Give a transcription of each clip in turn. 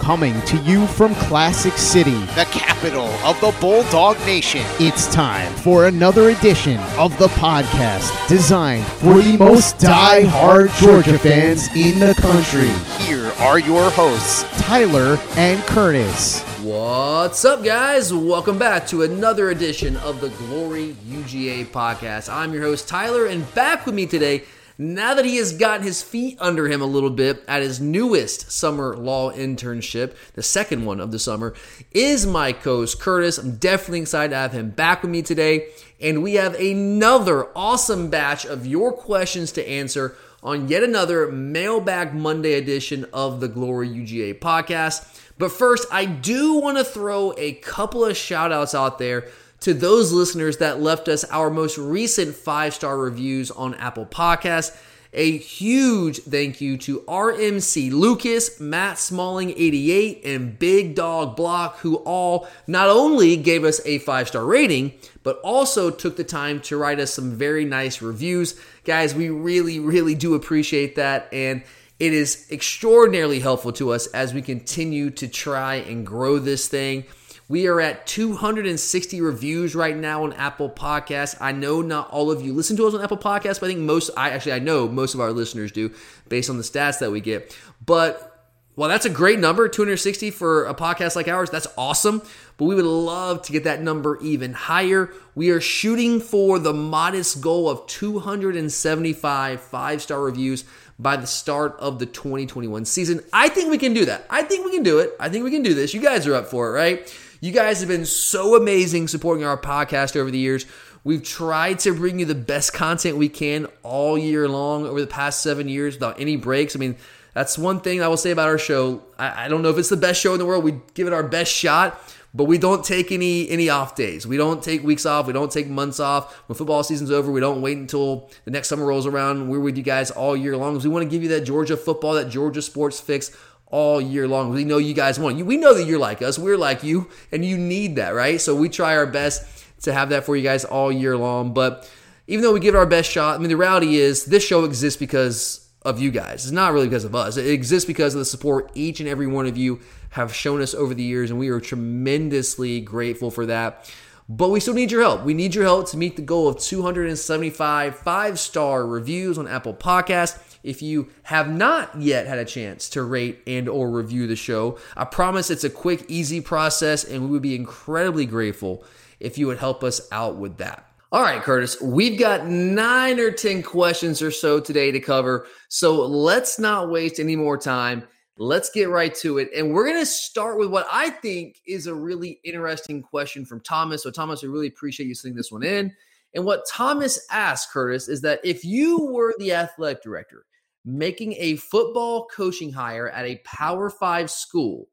Coming to you from Classic City, the capital of the Bulldog Nation. It's time for another edition of the podcast designed for the most die-hard Georgia fans in the country. Here are your hosts, Tyler and Curtis. What's up, guys? Welcome back to another edition of the Glory UGA podcast. I'm your host, Tyler, and back with me today, now that he has gotten his feet under him a little bit at his newest summer law internship, the second one of the summer, is my co host, Curtis. I'm definitely excited to have him back with me today. And we have another awesome batch of your questions to answer on yet another Mailbag Monday edition of the Glory UGA podcast. But first, I do want to throw a couple of shout outs out there to those listeners that left us our most recent five star reviews on Apple Podcasts. A huge thank you to RMC Lucas, Matt Smalling 88, and Big Dog Block, who all not only gave us a five star rating, but also took the time to write us some very nice reviews. Guys, we really, really do appreciate that. And it is extraordinarily helpful to us as we continue to try and grow this thing. We are at 260 reviews right now on Apple Podcasts. I know not all of you listen to us on Apple Podcasts, but I think most, I actually, I know most of our listeners do based on the stats that we get. But well, that's a great number, 260 for a podcast like ours. That's awesome. But we would love to get that number even higher. We are shooting for the modest goal of 275 five star reviews by the start of the 2021 season. I think we can do that. I think we can do it. I think we can do this. You guys are up for it, right? You guys have been so amazing supporting our podcast over the years. We've tried to bring you the best content we can all year long over the past seven years without any breaks. I mean, that's one thing I will say about our show. I, I don't know if it's the best show in the world. We give it our best shot, but we don't take any any off days. We don't take weeks off. We don't take months off. When football season's over, we don't wait until the next summer rolls around. We're with you guys all year long we want to give you that Georgia football, that Georgia sports fix all year long. We know you guys want. We know that you're like us. We're like you, and you need that, right? So we try our best to have that for you guys all year long. But even though we give it our best shot, I mean, the reality is this show exists because of you guys. It's not really because of us. It exists because of the support each and every one of you have shown us over the years, and we are tremendously grateful for that. But we still need your help. We need your help to meet the goal of 275 five star reviews on Apple Podcasts. If you have not yet had a chance to rate and or review the show, I promise it's a quick, easy process, and we would be incredibly grateful if you would help us out with that. All right, Curtis, we've got nine or 10 questions or so today to cover. So let's not waste any more time. Let's get right to it. And we're going to start with what I think is a really interesting question from Thomas. So, Thomas, we really appreciate you sending this one in. And what Thomas asked, Curtis, is that if you were the athletic director making a football coaching hire at a Power Five school,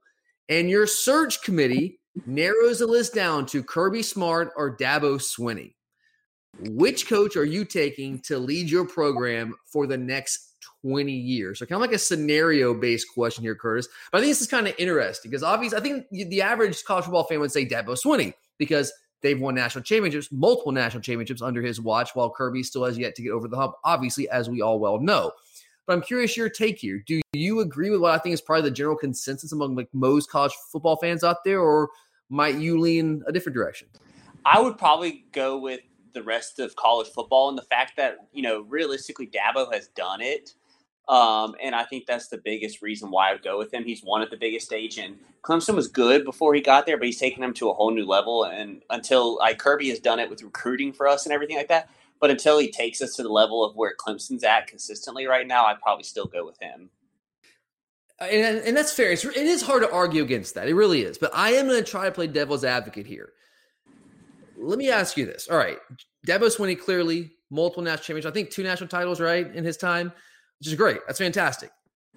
and your search committee narrows the list down to Kirby Smart or Dabo Swinney, which coach are you taking to lead your program for the next 20 years? So, kind of like a scenario based question here, Curtis. But I think this is kind of interesting because obviously, I think the average college football fan would say Dabo Swinney because they've won national championships, multiple national championships under his watch, while Kirby still has yet to get over the hump, obviously, as we all well know. But I'm curious your take here. Do you agree with what I think is probably the general consensus among like most college football fans out there, or might you lean a different direction? I would probably go with the rest of college football and the fact that, you know, realistically Dabo has done it Um, and I think that's the biggest reason why I would go with him. He's won at the biggest stage, and Clemson was good before he got there, but he's taken them to a whole new level. And until like Kirby has done it with recruiting for us and everything like that, but until he takes us to the level of where Clemson's at consistently right now, I'd probably still go with him. Uh, and, and that's fair. It's, it is hard to argue against that. It really is. But I am going to try to play devil's advocate here. Let me ask you this. All right. Dabo Swinney clearly multiple national championships. I think two national titles, right, in his time, which is great. That's fantastic.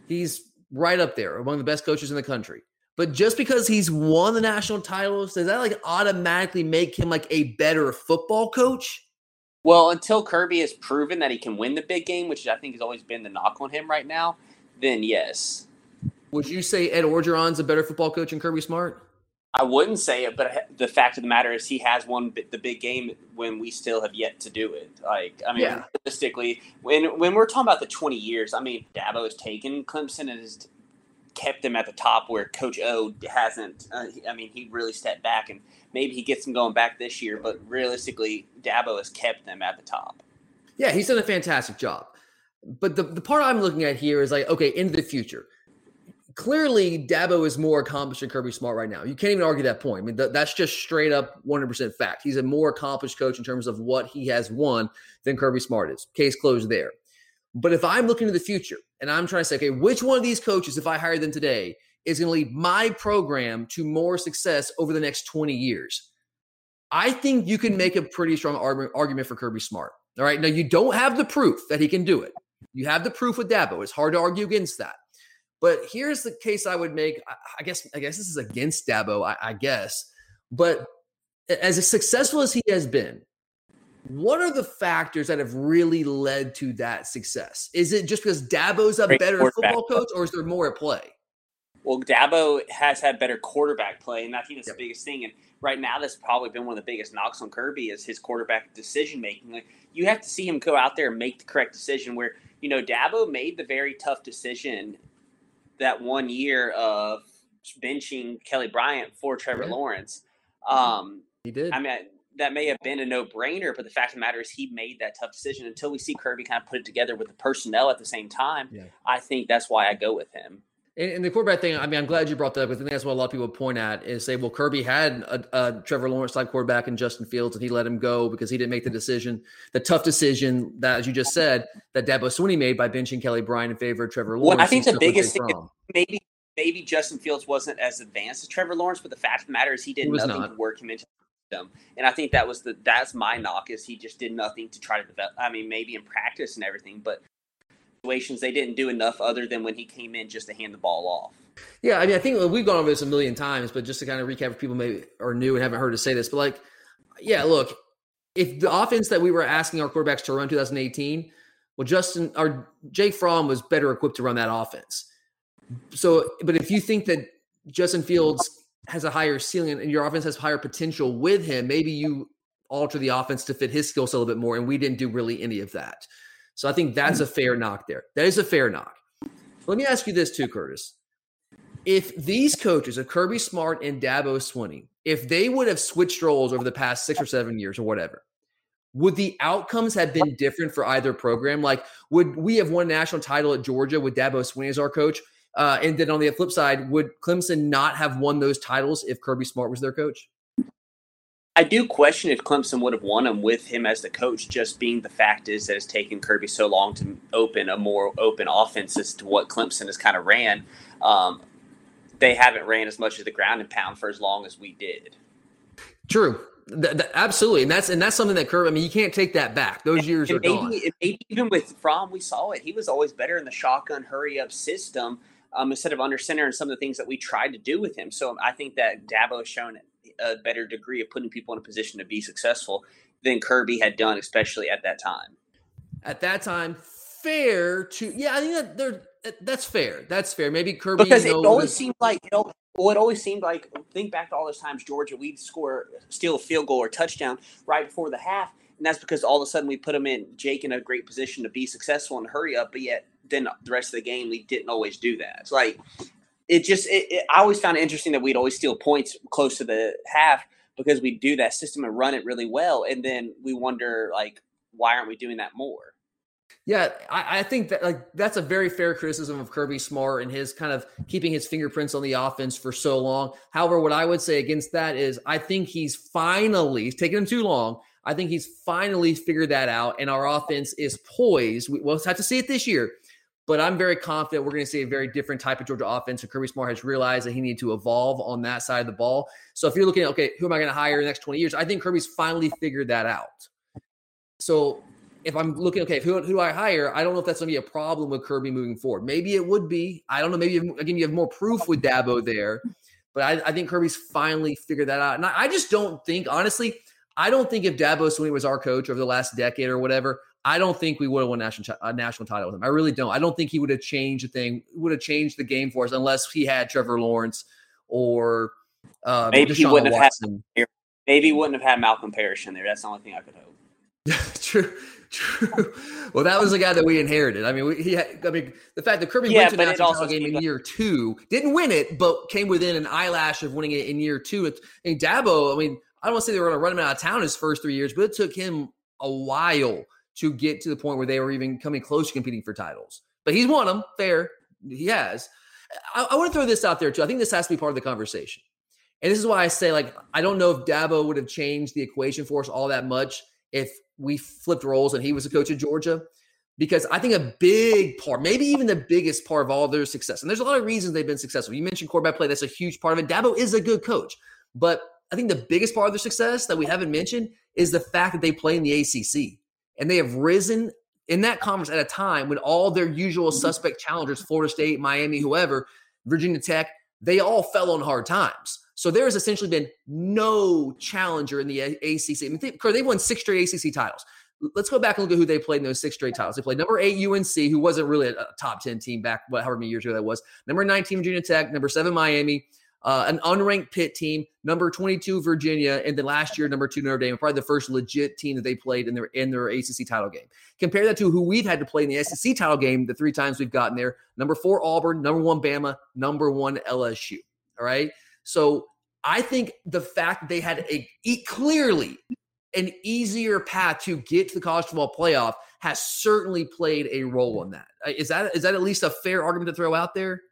He's right up there among the best coaches in the country. But just because he's won the national titles, does that like automatically make him like a better football coach? Well, until Kirby has proven that he can win the big game, which I think has always been the knock on him right now, then yes. Would you say Ed Orgeron's a better football coach than Kirby Smart? I wouldn't say it, but the fact of the matter is he has won the big game when we still have yet to do it. Like, I mean, yeah. realistically, when when we're talking about the 20 years, I mean, Dabo has taken Clemson and has kept them at the top where Coach O hasn't. Uh, I mean, he really stepped back and maybe he gets them going back this year, but realistically, Dabo has kept them at the top. Yeah, he's done a fantastic job. But the, the part I'm looking at here is like, okay, into the future clearly Dabo is more accomplished than Kirby Smart right now. You can't even argue that point. I mean, th- that's just straight up 100% fact. He's a more accomplished coach in terms of what he has won than Kirby Smart is. Case closed there. But if I'm looking to the future and I'm trying to say, okay, which one of these coaches, if I hire them today, is going to lead my program to more success over the next 20 years? I think you can make a pretty strong argument for Kirby Smart. All right. Now, you don't have the proof that he can do it. You have the proof with Dabo. It's hard to argue against that. But here's the case I would make. I guess I guess this is against Dabo, I, I guess. But as successful as he has been, what are the factors that have really led to that success? Is it just because Dabo's a Great better football coach, or is there more at play? Well, Dabo has had better quarterback play, and I think that's yep. the biggest thing. And right now, that's probably been one of the biggest knocks on Kirby is his quarterback decision making. Like, you have to see him go out there and make the correct decision. Where you know Dabo made the very tough decision that one year of benching Kelly Bryant for Trevor yeah. Lawrence. Um, he did. I mean, that may have been a no brainer, but the fact of the matter is he made that tough decision. Until we see Kirby kind of put it together with the personnel at the same time, yeah. I think that's why I go with him. And, the quarterback thing, I mean, I'm glad you brought that up because I think that's what a lot of people point at is say, well, Kirby had a, a Trevor Lawrence type quarterback in Justin Fields and he let him go because he didn't make the decision, the tough decision that, as you just said, that Dabo Swinney made by benching Kelly Bryant in favor of Trevor Lawrence. Well, I think the biggest thing maybe maybe Justin Fields wasn't as advanced as Trevor Lawrence, but the fact of the matter is he did he nothing not. to work him into them. And I think that was the that's my knock is he just did nothing to try to develop. I mean, maybe in practice and everything, but situations they didn't do enough other than when he came in just to hand the ball off. Yeah, I mean, I think we've gone over this a million times, but just to kind of recap, for people maybe are new and haven't heard us say this, but like, yeah, look, if the offense that we were asking our quarterbacks to run 2018, well, Justin or Jake Fromm was better equipped to run that offense. So, but if you think that Justin Fields has a higher ceiling and your offense has higher potential with him, maybe you alter the offense to fit his skill set a little bit more. And we didn't do really any of that. So I think that's hmm. a fair knock there. That is a fair knock. Let me ask you this too, Curtis. If these coaches of Kirby Smart and Dabo Swinney, if they would have switched roles over the past six or seven years or whatever, would the outcomes have been different for either program? Like, would we have won a national title at Georgia with Dabo Swinney as our coach? Uh, and then on the flip side, would Clemson not have won those titles if Kirby Smart was their coach? I do question if Clemson would have won them with him as the coach, just being the fact is that it's taken Kirby so long to open a more open offense as to what Clemson has kind of ran. Um, they haven't ran as much as the ground and pound for as long as we did. True. Th- th- absolutely, and that's and that's something that Kirby. I mean, you can't take that back. Those years and are maybe, gone. Maybe even with Fromm, we saw it. He was always better in the shotgun hurry up system um, instead of under center and some of the things that we tried to do with him. So I think that Dabo has shown a better degree of putting people in a position to be successful than Kirby had done, especially at that time. At that time, fair to yeah, I think that they're that's fair. That's fair. Maybe Kirby because it always seemed like you know. Well, it always seemed like think back to all those times Georgia we'd score steal a field goal or touchdown right before the half, and that's because all of a sudden we put them in Jake in a great position to be successful and hurry up, but yet then the rest of the game we didn't always do that. It's like it just it, it, I always found it interesting that we'd always steal points close to the half because we do that system and run it really well, and then we wonder like why aren't we doing that more? Yeah, I, I, think that like that's a very fair criticism of Kirby Smart and his kind of keeping his fingerprints on the offense for so long. However, what I would say against that is I think he's finally it's taken him too long. I think he's finally figured that out, and our offense is poised. We, we'll have to see it this year, but I'm very confident we're going to see a very different type of Georgia offense. And Kirby Smart has realized that he needed to evolve on that side of the ball. So if you're looking at okay, who am I going to hire in the next 20 years? I think Kirby's finally figured that out. So if I'm looking, okay, who, who do I hire? I don't know if that's going to be a problem with Kirby moving forward. Maybe it would be. I don't know. Maybe again, you have more proof with Dabo there, but I, I think Kirby's finally figured that out. And I, I, just don't think, honestly, I don't think if Dabo Swinney was our coach over the last decade or whatever, I don't think we would have won national a national title with him. I really don't. I don't think he would have changed the thing, would have changed the game for us unless he had Trevor Lawrence or uh, maybe Deshaun he wouldn't Watson. have had. Maybe he wouldn't have had Malkom Parrish in there. That's the only thing I could hope. True. True. Well, that was the guy that we inherited. I mean, we, he had, I mean, the fact that Kirby yeah, went to national game in year two, didn't win it, but came within an eyelash of winning it in year two. It, and Dabo, I mean, I don't want to say they were going to run him out of town his first three years, but it took him a while to get to the point where they were even coming close to competing for titles. But he's won them. Fair, he has. I, I want to throw this out there too. I think this has to be part of the conversation. And this is why I say, like, I don't know if Dabo would have changed the equation for us all that much if we flipped roles and he was a coach of Georgia. Because I think a big part, maybe even the biggest part of all their success, and there's a lot of reasons they've been successful. You mentioned quarterback play, that's a huge part of it. Dabo is a good coach. But I think the biggest part of their success that we haven't mentioned is the fact that they play in the ACC. And they have risen in that conference at a time when all their usual mm-hmm. suspect challengers, Florida State, Miami, whoever, Virginia Tech, they all fell on hard times. So there has essentially been no challenger in the ACC. I mean, they, they've won six straight ACC titles. Let's go back and look at who they played in those six straight titles. They played number eight UNC, who wasn't really a top 10 team back, what, however many years ago that was. Number 19 Virginia Tech, number seven Miami, uh, an unranked Pitt team, number 22 Virginia, and then last year number two Notre Dame, probably the first legit team that they played in their in their ACC title game. Compare that to who we've had to play in the SEC title game the three times we've gotten there: number four Auburn, number one Bama, number one LSU. All right, so I think the fact that they had a, clearly an easier path to get to the college football playoff has certainly played a role in that. Uh, is that is that at least a fair argument to throw out there?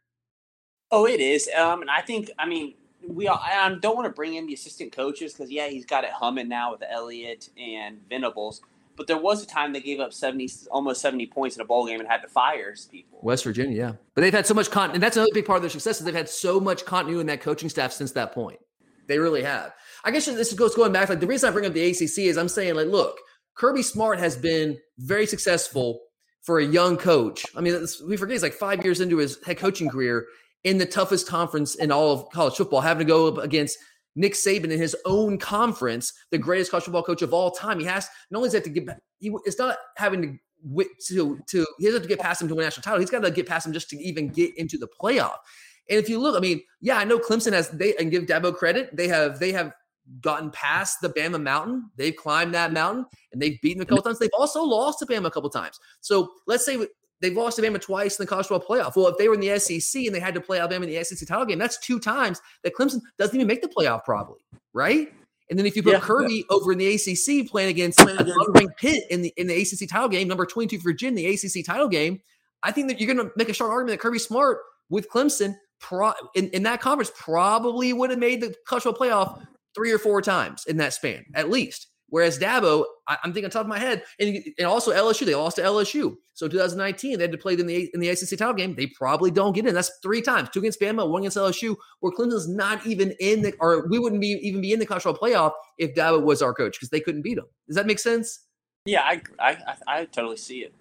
Oh, it is. Um, and I think, I mean, we all, I don't want to bring in the assistant coaches because yeah, he's got it humming now with Elliott and Venables. But there was a time they gave up seventy, almost seventy points in a bowl game and had to fire people. West Virginia, yeah, but they've had so much con, and that's another big part of their success is they've had so much continuity in that coaching staff since that point. They really have. I guess this goes going back. Like the reason I bring up the ACC is I'm saying like, look, Kirby Smart has been very successful for a young coach. I mean, we forget he's like five years into his head coaching career, in the toughest conference in all of college football, having to go up against Nick Saban in his own conference, the greatest college football coach of all time. He has not only does he have to get, he, it's not having to to to he doesn't have to get past him to win a national title. He's got to get past him just to even get into the playoff. And if you look, I mean, yeah, I know Clemson has they and give Dabo credit. They have they have gotten past the Bama mountain. They've climbed that mountain and they've beaten a couple times. They've also lost to Bama a couple times. So let's say They've lost to Alabama twice in the college football playoff. Well, if they were in the SEC and they had to play Alabama in the SEC title game, that's two times that Clemson doesn't even make the playoff, probably, right? And then if you put yeah, Kirby yeah. over in the ACC playing against unranked Pitt in the in the ACC title game, number twenty two Virginia, the ACC title game, I think that you're going to make a strong argument that Kirby Smart with Clemson pro, in, in that conference probably would have made the college football playoff three or four times in that span, at least. Whereas Dabo, I, am thinking on top of my head, and, and also LSU, they lost to LSU. So 2019, they had to play in the in the ACC title game. They probably don't get in. That's three times: two against Bama, one against LSU. Where Clemson's not even in the, or we wouldn't be even be in the college playoff if Dabo was our coach because they couldn't beat them. Does that make sense? Yeah, I I, I totally see it.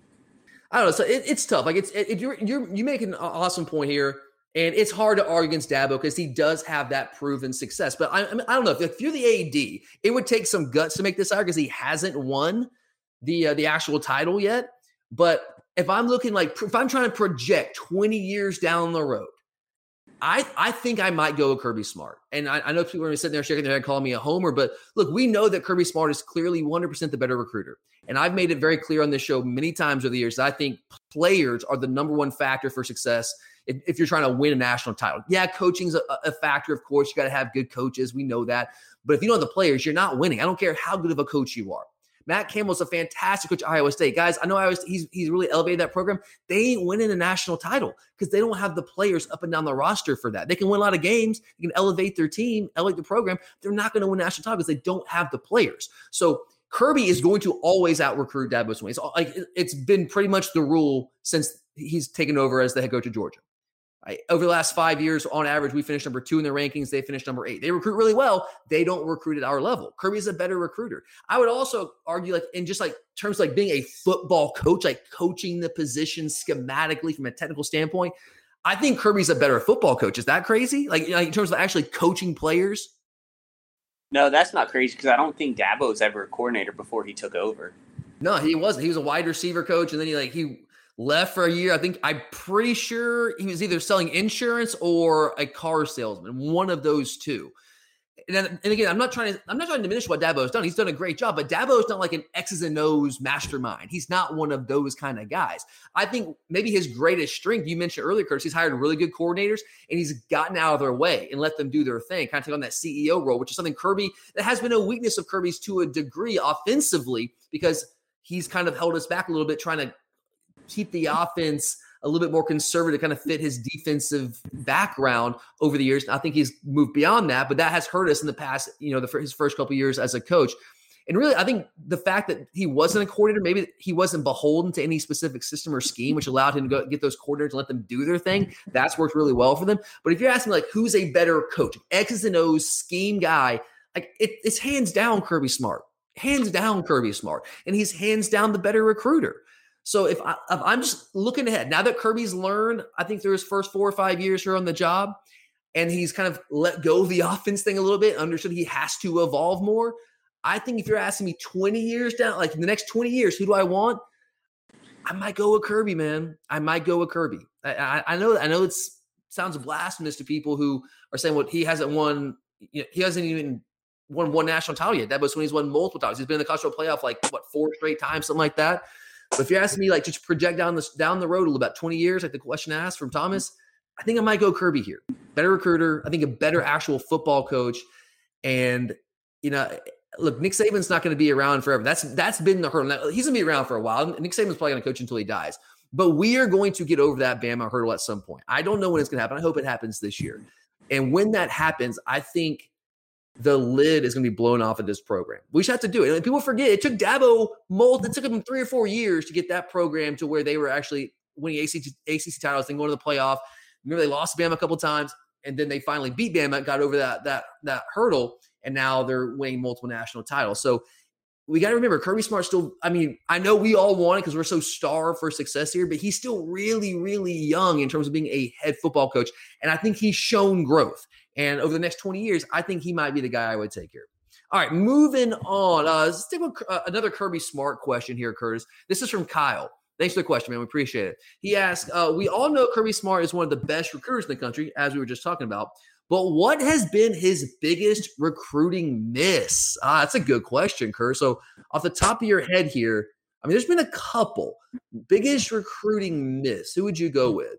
I don't know. So it, it's tough. Like it's it, you're you're you make an awesome point here. And it's hard to argue against Dabo because he does have that proven success. But I, I, mean, I don't know if, if, you're the AD, it would take some guts to make this argument because he hasn't won the uh, the actual title yet. But if I'm looking like if I'm trying to project 20 years down the road, I I think I might go with Kirby Smart. And I, I know people are sitting there shaking their head, calling me a homer. But look, we know that Kirby Smart is clearly 100% the better recruiter. And I've made it very clear on this show many times over the years that I think players are the number one factor for success if, if you're trying to win a national title. Yeah, coaching's a, a factor, of course. You got to have good coaches. We know that. But if you don't have the players, you're not winning. I don't care how good of a coach you are. Matt Campbell's a fantastic coach at Iowa State. Guys, I know Iowa State, he's, he's really elevated that program. They ain't winning a national title because they don't have the players up and down the roster for that. They can win a lot of games, they can elevate their team, elevate the program. They're not going to win a national title because they don't have the players. So Kirby is going to always out recruit Dabo Swinney. It's, like, it's been pretty much the rule since he's taken over as the head coach of Georgia. Right? Over the last five years, on average, we finished number two in the rankings. They finished number eight. They recruit really well. They don't recruit at our level. Kirby's a better recruiter. I would also argue, like in just like terms like being a football coach, like coaching the position schematically from a technical standpoint. I think Kirby's a better football coach. Is that crazy? Like, like in terms of actually coaching players? No, that's not crazy because I don't think Dabo was ever a coordinator before he took over. No, he wasn't. He was a wide receiver coach, and then he like he left for a year. I think I'm pretty sure he was either selling insurance or a car salesman, one of those two. And, and again, I'm not trying to I'm not trying to diminish what Dabo has done. He's done a great job, but Dabo is not like an X's and O's mastermind. He's not one of those kind of guys. I think maybe his greatest strength, you mentioned earlier, Curtis, he's hired really good coordinators and he's gotten out of their way and let them do their thing, kind of take on that CEO role, which is something Kirby that has been a weakness of Kirby's to a degree offensively because he's kind of held us back a little bit, trying to keep the offense a little bit more conservative, kind of fit his defensive background over the years. I think he's moved beyond that, but that has hurt us in the past. You know, the, his first couple years as a coach. And really, I think the fact that he wasn't a coordinator, maybe he wasn't beholden to any specific system or scheme, which allowed him to go get those coordinators and let them do their thing. That's worked really well for them. But if you're asking like who's a better coach, X's and O's scheme guy, like it, it's hands down Kirby Smart, hands down Kirby Smart, and he's hands down the better recruiter. So if, I, if I'm just looking ahead, now that Kirby's learned, I think through his first four or five years here on the job, and he's kind of let go of the offense thing a little bit, understood he has to evolve more. I think if you're asking me 20 years down, like in the next 20 years, who do I want? I might go with Kirby, man. I might go with Kirby. I, I, I know, I know it sounds blasphemous to people who are saying, "Well, he hasn't won. You know, he hasn't even won one national title yet." That was when he's won multiple times. He's been in the college playoff like what four straight times, something like that. But if you're asking me, like, just project down this down the road about 20 years, like the question asked from Thomas, I think I might go Kirby here. Better recruiter, I think a better actual football coach, and you know, look, Nick Saban's not going to be around forever. That's that's been the hurdle. Now, He's going to be around for a while. Nick Saban's probably going to coach until he dies. But we are going to get over that Bama hurdle at some point. I don't know when it's going to happen. I hope it happens this year. And when that happens, I think the lid is going to be blown off of this program. We just have to do it. And people forget it took Dabo mold. It took him three or four years to get that program to where they were actually winning ACC, ACC titles, then going to the playoff. Remember, they lost to Bama a couple times, and then they finally beat Bama, got over that that that hurdle, and now they're winning multiple national titles. So we got to remember Kirby Smart still. I mean, I know we all want it because we're so starved for success here, but he's still really, really young in terms of being a head football coach, and I think he's shown growth. And over the next 20 years, I think he might be the guy I would take here. All right, moving on. Uh, let's take uh, another Kirby Smart question here, Curtis. This is from Kyle. Thanks for the question, man. We appreciate it. He asked, uh, We all know Kirby Smart is one of the best recruiters in the country, as we were just talking about. But what has been his biggest recruiting miss? Ah, that's a good question, Kurt. So, off the top of your head here, I mean, there's been a couple. Biggest recruiting miss. Who would you go with?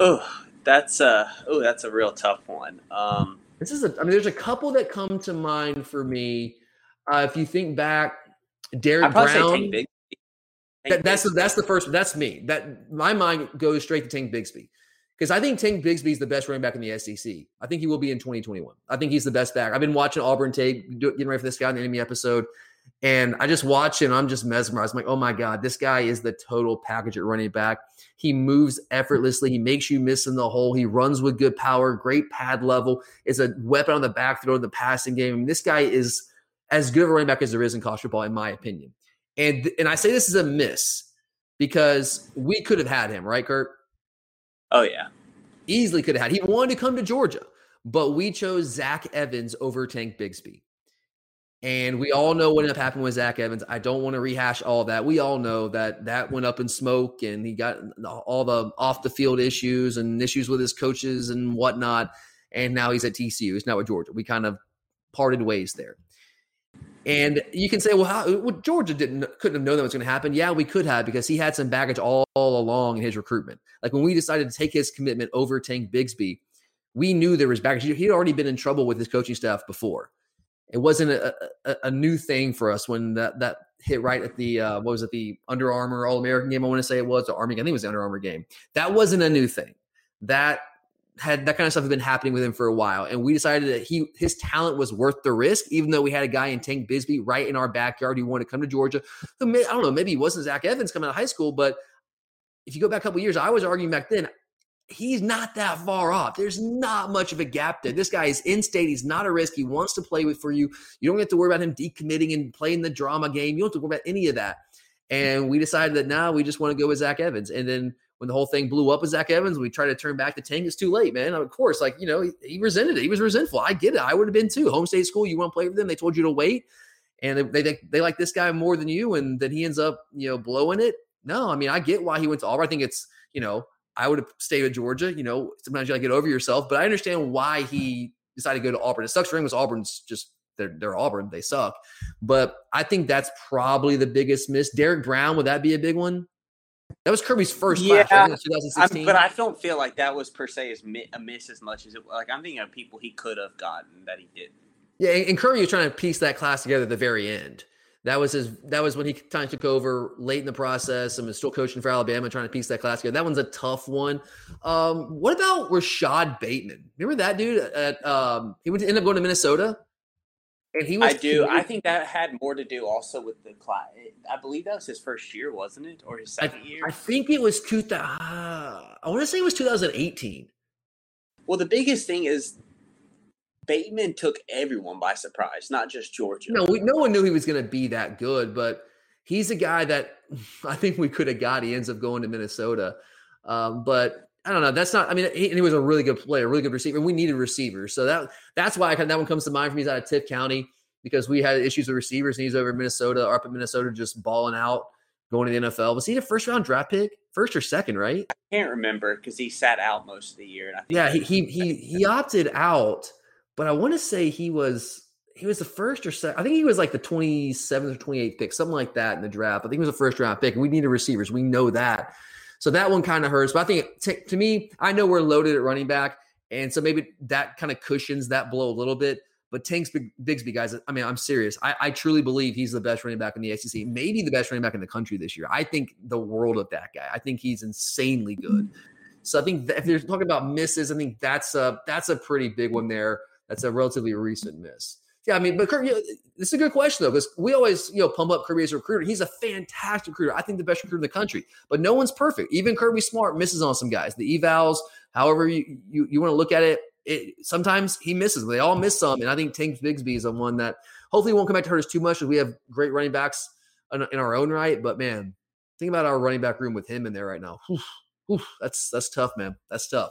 Oh, that's a oh, that's a real tough one. Um, this is a. I mean, there's a couple that come to mind for me. Uh, if you think back, Derrick Brown. Big, that, that's the, that's the first. That's me. That my mind goes straight to Tank Bigsby because I think Tank Bigsby is the best running back in the SEC. I think he will be in 2021. I think he's the best back. I've been watching Auburn tape, getting ready for this guy in the enemy episode. And I just watch him. I'm just mesmerized. I'm like, oh my God, this guy is the total package at running back. He moves effortlessly. He makes you miss in the hole. He runs with good power, great pad level, is a weapon on the back throw in the passing game. I mean, this guy is as good of a running back as there is in college football, in my opinion. And and I say this is a miss because we could have had him, right, Kurt? Oh yeah. Easily could have had. He wanted to come to Georgia, but we chose Zach Evans over Tank Bigsby. And we all know what ended up happening with Zach Evans. I don't want to rehash all that. We all know that that went up in smoke and he got all the off the field issues and issues with his coaches and whatnot. And now he's at TCU. He's now at Georgia. We kind of parted ways there. And you can say, well, how well, Georgia didn't couldn't have known that was going to happen. Yeah, we could have because he had some baggage all, all along in his recruitment. Like when we decided to take his commitment over Tank Bigsby, we knew there was baggage. He'd already been in trouble with his coaching staff before. It wasn't a, a, a new thing for us when that that hit right at the uh, what was it the Under Armour All American game? I want to say it was the Army. I think it was the Under Armour game. That wasn't a new thing. That had that kind of stuff had been happening with him for a while, and we decided that he his talent was worth the risk, even though we had a guy in Tank Bigsby right in our backyard who wanted to come to Georgia. who I don't know, maybe he wasn't Zach Evans coming out of high school, but if you go back a couple years, I was arguing back then. He's not that far off. There's not much of a gap there. This guy is in state. He's not a risk. He wants to play with for you. You don't have to worry about him decommitting and playing the drama game. You don't have to worry about any of that. And we decided that now we just want to go with Zach Evans. And then when the whole thing blew up with Zach Evans, we tried to turn back the tank. It's too late, man. Of course, like, you know, he, he resented it. He was resentful. I get it. I would have been too. Home state school, you want to play with them. They told you to wait. And they, they, they like this guy more than you. And then he ends up, you know, blowing it. No, I mean, I get why he went to Auburn. I think it's, you know, I would have stayed with Georgia. You know, sometimes you got to get over yourself, but I understand why he decided to go to Auburn. It sucks for him because Auburn's just they're they're Auburn. They suck. But I think that's probably the biggest miss. Derrick Brown, would that be a big one? That was Kirby's first yeah, class, right? 2016. but I don't feel like that was per se as a miss as much as it. Like I'm thinking of people he could have gotten that he didn't. Yeah, and Kirby was trying to piece that class together at the very end. That was his. That was when he kind of took over late in the process and was still coaching for Alabama, trying to piece that class together. That one's a tough one. Um, what about Rashod Bateman? Remember that dude? At um, he would end up going to Minnesota. And he was I do. I think that had more to do also with the class. I believe that was his first year, wasn't it, or his second I, year? I think it was two thousand. Uh, I want to say it was 2018. Well, the biggest thing is Bateman took everyone by surprise, not just Georgia. No, we, no one knew he was going to be that good, but he's a guy that I think we could have got. He ends up going to Minnesota, um, but I don't know. That's not. I mean, he, he, was a really good player, really good receiver. We needed receivers, so that that's why I, that one comes to mind for me. He's out of Tift County because we had issues with receivers, and he's over in Minnesota or up in Minnesota, just balling out, going to the NFL. Was he a first round draft pick, first or second? Right? I can't remember because he sat out most of the year. yeah, he, he he he opted out, but I want to say he was he was the first or second. I think he was like the 27th or 28th pick, something like that in the draft. I think he was a first round pick. We needed receivers. We know that. So that one kind of hurts. But I think t- to me, I know we're loaded at running back. And so maybe that kind of cushions that blow a little bit. But Tanks Bigsby, guys, I mean, I'm serious. I, I, truly believe he's the best running back in the SEC, maybe the best running back in the country this year. I think the world of that guy. I think he's insanely good. So I think if you're talking about misses, I think that's a that's a pretty big one there. That's a relatively recent miss. Yeah, I mean, but Kirby, this is a good question though, because we always, you know, pump up Kirby as a recruiter. He's a fantastic recruiter. I think the best recruiter in the country, but no one's perfect. Even Kirby Smart misses on some guys. The evals, however you you, you want to look at it, it, sometimes he misses. They all miss some, and I think Tank Bigsby is the one that hopefully won't come back to hurt us too much. Because we have great running backs in, in, our own right, but man, think about our running back room with him in there right now. Whew, whew, that's that's tough, man. That's tough.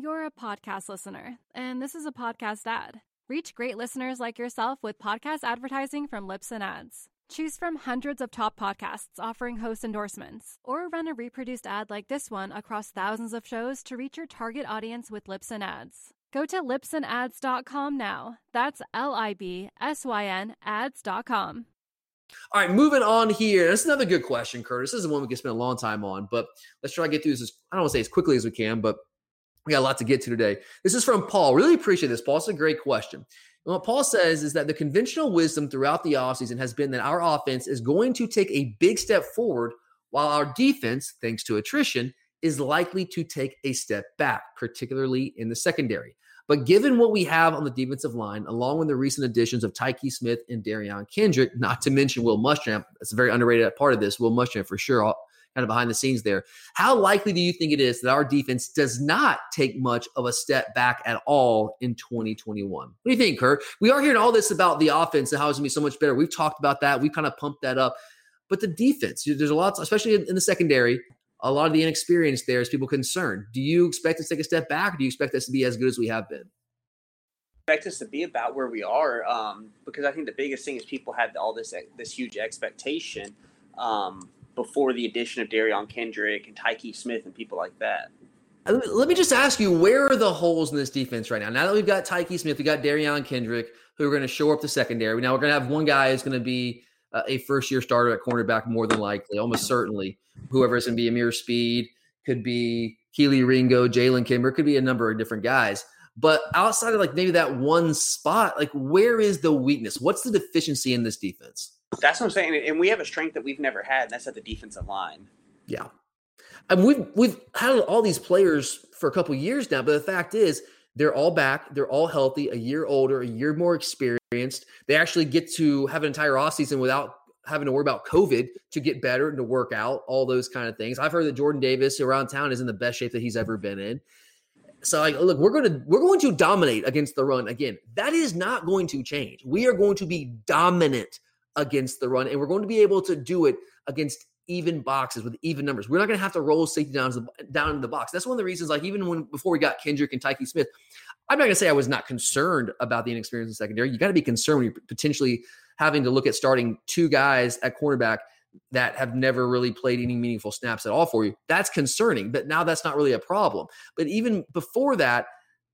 You're a podcast listener, and this is a podcast ad. Reach great listeners like yourself with podcast advertising from Libsyn Ads. Choose from hundreds of top podcasts offering host endorsements, or run a reproduced ad like this one across thousands of shows to reach your target audience with Libsyn Ads. Go to libsynads.com now. That's L I B S Y N ads.com. All right, moving on here. This is another good question, Curtis. This is one we can spend a long time on, but let's try to get through this. As, I don't want to say as quickly as we can, but we got a lot to get to today. This is from Paul. Really appreciate this, Paul. It's a great question. And what Paul says is that the conventional wisdom throughout the offseason has been that our offense is going to take a big step forward while our defense, thanks to attrition, is likely to take a step back, particularly in the secondary. But given what we have on the defensive line, along with the recent additions of Tykee Smith and Derion Kendrick, not to mention Will Muschamp, that's a very underrated part of this. Will Muschamp for sure, kind of behind the scenes there. How likely do you think it is that our defense does not take much of a step back at all in 2021? What do you think, Kurt? We are hearing all this about the offense and how it's going to be so much better. We've talked about that. We've kind of pumped that up. But the defense, there's a lot, especially in the secondary, a lot of the inexperience there is people concerned. Do you expect us to take a step back? Or do you expect us to be as good as we have been? expect us to be about where we are um, because I think the biggest thing is people had all this this huge expectation um, before the addition of Derion Kendrick and Tykee Smith and people like that. Uh, let me just ask you, where are the holes in this defense right now? Now that we've got Tykee Smith, we got Derion Kendrick, who are going to show up the secondary. Now we're going to have one guy who's going to be uh, a first year starter at cornerback, more than likely, almost certainly. Whoever is going to be Ameer Speed, could be Kelee Ringo, Jalen Kimber, could be a number of different guys. But outside of like maybe that one spot, like where is the weakness? What's the deficiency in this defense? That's what I'm saying. And we have a strength that we've never had, and that's at the defensive line. Yeah. And we've we've had all these players for a couple years now, but the fact is they're all back, they're all healthy, a year older, a year more experienced. They actually get to have an entire offseason without having to worry about COVID to get better and to work out, all those kind of things. I've heard that Jordan Davis around town is in the best shape that he's ever been in. So like, look, we're to we're going to dominate against the run again. That is not going to change. We are going to be dominant against the run, and we're going to be able to do it against even boxes with even numbers. We're not going to have to roll safety down down in the box. That's one of the reasons. Like even when before we got Kendrick and Tykee Smith, I'm not going to say I was not concerned about the inexperience in secondary. You got to be concerned when you're potentially having to look at starting two guys at cornerback that have never really played any meaningful snaps at all for you. That's concerning, but now that's not really a problem. But even before that,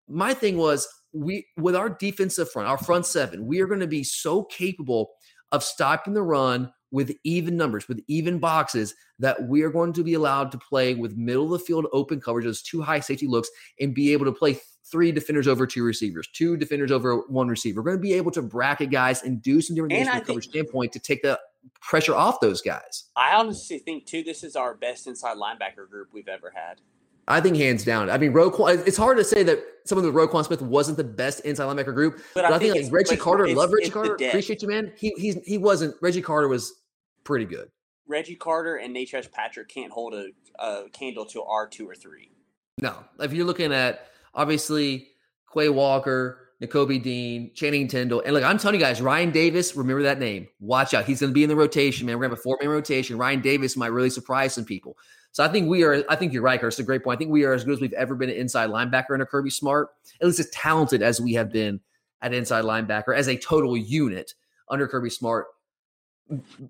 my thing was we with our defensive front, our front seven, we are going to be so capable of stopping the run with even numbers, with even boxes, that we are going to be allowed to play with middle of the field open coverage, those two high safety looks, and be able to play three defenders over two receivers, two defenders over one receiver. We're going to be able to bracket guys and do some different things from a coverage standpoint to take the pressure off those guys. I honestly think too, this is our best inside linebacker group we've ever had. I think hands down. I mean, Roquan. It's hard to say that some of the Roquan Smith wasn't the best inside linebacker group, but, but I, think, like Reggie Carter. Love Reggie Carter. Appreciate you, man. He he's he wasn't. Reggie Carter was pretty good. Reggie Carter and Natrez Patrick can't hold a, a candle to R two or three. No, if you're looking at obviously Quay Walker, Nakobe Dean, Channing Tindall. And look, I'm telling you guys, Rian Davis, remember that name. Watch out. He's going to be in the rotation, man. We're going to have a four man rotation. Rian Davis might really surprise some people. So I think we are, I think you're right, It's a great point. I think we are as good as we've ever been an inside linebacker under Kirby Smart, at least as talented as we have been at inside linebacker as a total unit under Kirby Smart.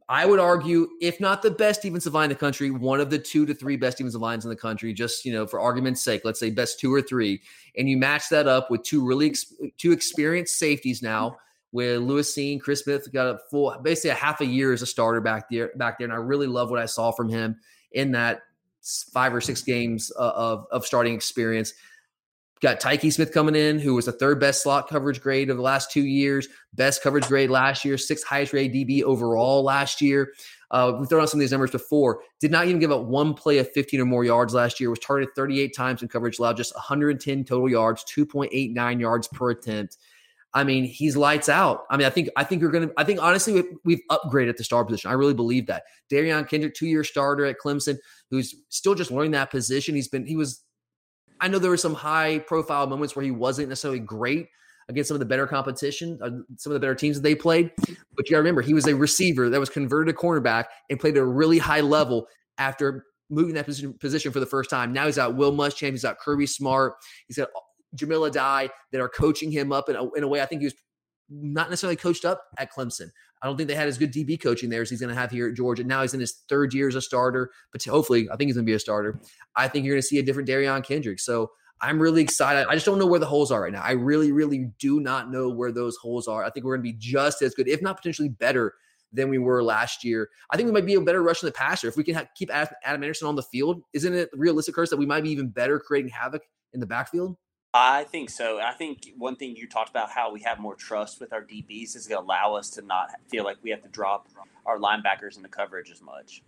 I would argue, if not the best defensive line in the country, one of the two to three best defensive lines in the country. Just you know, for argument's sake, let's say best two or three, and you match that up with two really ex- two experienced safeties now. With Lewis Cine, Chris Smith got a full, basically a half a year as a starter back there. Back there, and I really love what I saw from him in that five or six games uh, of of starting experience. Got Tykee Smith coming in, who was the third best slot coverage grade of the last two years, best coverage grade last year, sixth highest grade DB overall last year. Uh, we've thrown out some of these numbers before. Did not even give up one play of 15 or more yards last year. Was targeted 38 times in coverage, allowed just 110 total yards, 2.89 yards per attempt. I mean, he's lights out. I mean, I think I think you're gonna. I think honestly, we've upgraded at the star position. I really believe that. Derion Kendrick, two year starter at Clemson, who's still just learning that position. He's been he was I know there were some high profile moments where he wasn't necessarily great against some of the better competition, uh, some of the better teams that they played. But you got to remember, he was a receiver that was converted to cornerback and played at a really high level after moving that position, position for the first time. Now he's got Will Muschamp, he's got Kirby Smart, he's got Jahmile Addae that are coaching him up in a, in a way I think he was not necessarily coached up at Clemson. I don't think they had as good DB coaching there as he's going to have here at Georgia. Now he's in his third year as a starter, but hopefully, I think he's going to be a starter. I think you're going to see a different Derion Kendrick. So I'm really excited. I just don't know where the holes are right now. I really, really do not know where those holes are. I think we're going to be just as good, if not potentially better, than we were last year. I think we might be a better rush in the passer if we can ha- keep Adam Anderson on the field. Isn't it realistic, Curse, that we might be even better creating havoc in the backfield? I think so. I think one thing you talked about how we have more trust with our DBs is going to allow us to not feel like we have to drop our linebackers into coverage as much.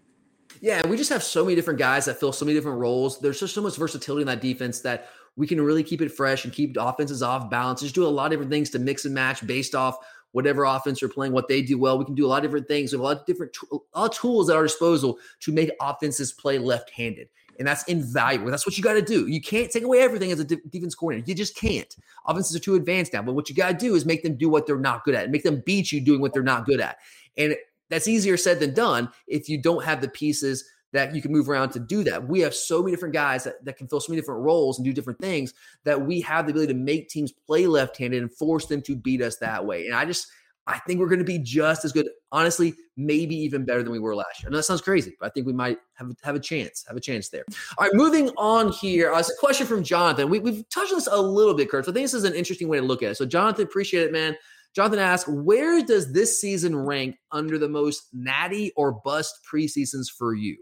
Yeah, we just have so many different guys that fill so many different roles. There's just so much versatility in that defense that we can really keep it fresh and keep offenses off balance. Just do a lot of different things to mix and match based off whatever offense you're playing, what they do well. We can do a lot of different things. We have a lot of different all tools at our disposal to make offenses play left-handed. And that's invaluable. That's what you got to do. You can't take away everything as a defense coordinator. You just can't. Offenses are too advanced now. But what you got to do is make them do what they're not good at, make them beat you doing what they're not good at. And that's easier said than done if you don't have the pieces that you can move around to do that. We have so many different guys that, that can fill so many different roles and do different things that we have the ability to make teams play left handed and force them to beat us that way. And I just, I think we're going to be just as good, honestly, maybe even better than we were last year. Know that sounds crazy, but I think we might have, have a chance, have a chance there. All right, moving on here. Uh, a question from Jonathan. We, have touched on this a little bit, Kurt. So I think this is an interesting way to look at it. So, Jonathan, appreciate it, man. Jonathan asks, where does this season rank under the most natty or bust preseasons for you?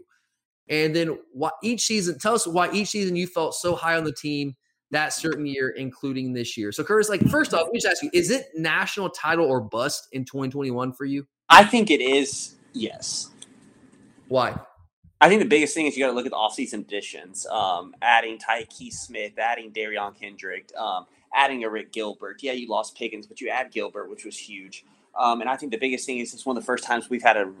And then why each season, tell us why each season you felt so high on the team that certain year, including this year. So, Curtis, like first off, let me just ask you: Is it national title or bust in 2021 for you? I think it is. Yes. Why? I think the biggest thing is you got to look at the offseason additions. Um, adding Tykee Smith, adding Derion Kendrick, um, adding Arik Gilbert. Yeah, you lost Pickens, but you add Gilbert, which was huge. Um, and I think the biggest thing is it's one of the first times we've had a,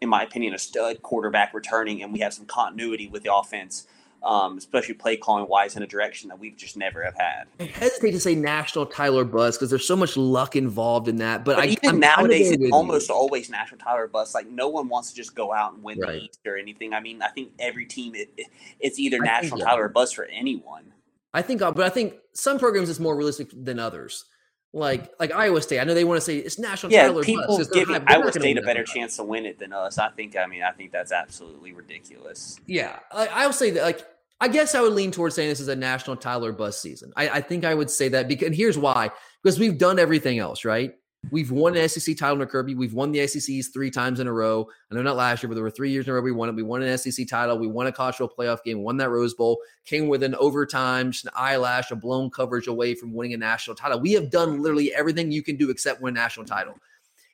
in my opinion, a stud quarterback returning, and we have some continuity with the offense, um, especially play calling wise in a direction that we've just never have had. I hesitate to say national Tyler Buzz because there's so much luck involved in that. But, but I, even I'm nowadays, it's almost you. always national Tyler Buzz. Like no one wants to just go out and win right. the East or anything. I mean, I think every team it, it's either I national Tyler or bust for anyone. I think, uh, but I think some programs is more realistic than others. Like like Iowa State, I know they want to say it's national. Yeah, people give Iowa State a better chance to win it than us. I think. I mean, I think that's absolutely ridiculous. Yeah, I, I would say that. Like, I guess I would lean towards saying this is a national Tyler Buzz season. I, I think I would say that because and here's why: because we've done everything else right. We've won an SEC title under Kirby. We've won the SECs three times in a row. I know not last year, but there were three years in a row we won it. We won an SEC title. We won a college playoff game. Won that Rose Bowl. Came with an overtime, just an eyelash, a blown coverage away from winning a national title. We have done literally everything you can do except win a national title.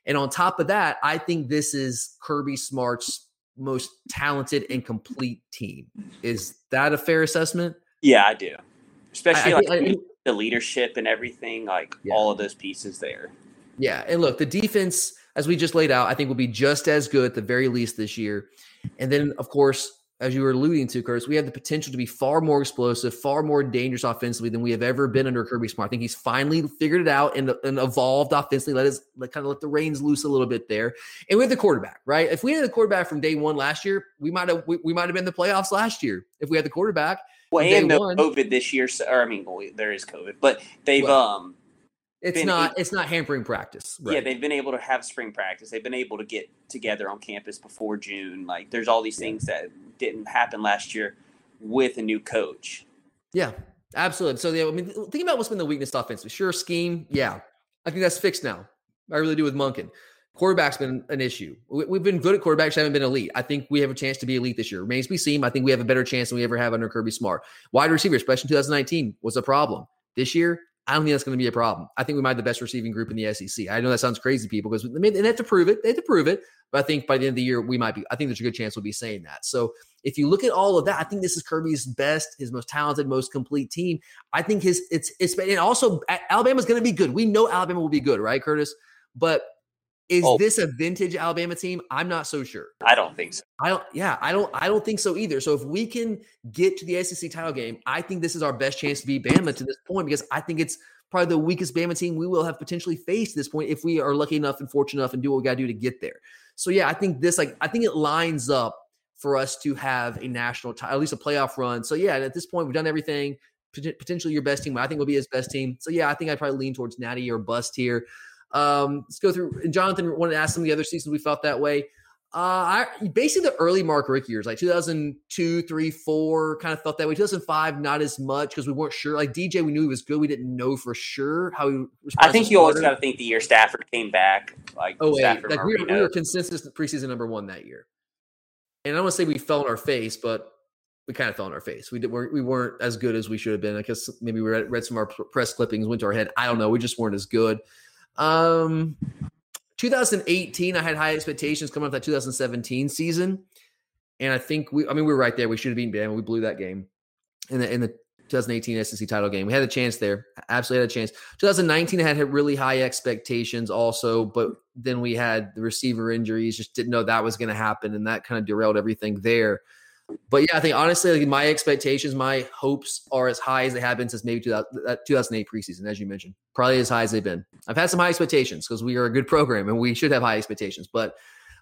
And on top of that, I think this is Kirby Smart's most talented and complete team. Is that a fair assessment? Yeah, I do. Especially I, like I, I, the leadership and everything, like yeah. all of those pieces there. Yeah, and look, the defense, as we just laid out, I think will be just as good at the very least this year. And then, of course, as you were alluding to, Curtis, we have the potential to be far more explosive, far more dangerous offensively than we have ever been under Kirby Smart. I think he's finally figured it out and, and evolved offensively. Let us let, kind of let the reins loose a little bit there. And we have the quarterback, right? If we had the quarterback from day one last year, we might have we, we might have been the playoffs last year if we had the quarterback. Well, and no COVID this year, or I mean, there is COVID, but they've well, um it's not it's not hampering practice. Right? Yeah, they've been able to have spring practice. They've been able to get together on campus before June. Like there's all these things that didn't happen last year with a new coach. Yeah, absolutely. So yeah, I mean, think about what's been the weakness offensively. Sure, scheme. Yeah, I think that's fixed now. I really do with Monken. Quarterback's been an issue. We've been good at quarterbacks, haven't been elite. I think we have a chance to be elite this year. Remains to be seen. I think we have a better chance than we ever have under Kirby Smart. Wide receiver, especially in 2019, was a problem. This year, I don't think that's going to be a problem. I think we might have the best receiving group in the SEC. I know that sounds crazy, people, because they, have to prove it. They have to prove it. But I think by the end of the year, we might be. I think there's a good chance we'll be saying that. So if you look at all of that, I think this is Kirby's best, his most talented, most complete team. I think his it's it's and also Alabama's going to be good. We know Alabama will be good, right, Curtis? But is oh. this a vintage Alabama team? I'm not so sure. I don't think so. I don't. Yeah, I don't. I don't think so either. So if we can get to the SEC title game, I think this is our best chance to beat Bama to this point because I think it's probably the weakest Bama team we will have potentially faced this point if we are lucky enough and fortunate enough and do what we got to do to get there. So yeah, I think this like I think it lines up for us to have a national title, at least a playoff run. So yeah, at this point we've done everything. Potentially your best team, I think will be his best team. So yeah, I think I'd probably lean towards Natty or bust here. Um, let's go through. And Jonathan wanted to ask some of the other seasons we felt that way. Uh, I basically the early Mark Richt years, like 2002, 3, 4, kind of felt that way. 2005, not as much because we weren't sure. Like DJ, we knew he was good. We didn't know for sure how he was. I think you always got to think the year Stafford came back. Like, oh, wait, like we, were, we were consensus preseason number one that year. And I don't want to say we fell on our face, but we kind of fell on our face. We did, we weren't as good as we should have been. I guess maybe we read, read some of our press clippings, went to our head. I don't know. We just weren't as good. Um, 2018, I had high expectations coming off that 2017 season. And I think we, I mean, we were right there. We should have beaten Bama. We blew that game in the in the 2018 SEC title game. We had a chance there. Absolutely had a chance. 2019 I had really high expectations also, but then we had the receiver injuries. Just didn't know that was going to happen, and that kind of derailed everything there. But yeah, I think honestly, like my expectations, my hopes are as high as they have been since maybe 2008 uh, preseason, as you mentioned, probably as high as they've been. I've had some high expectations because we are a good program and we should have high expectations, but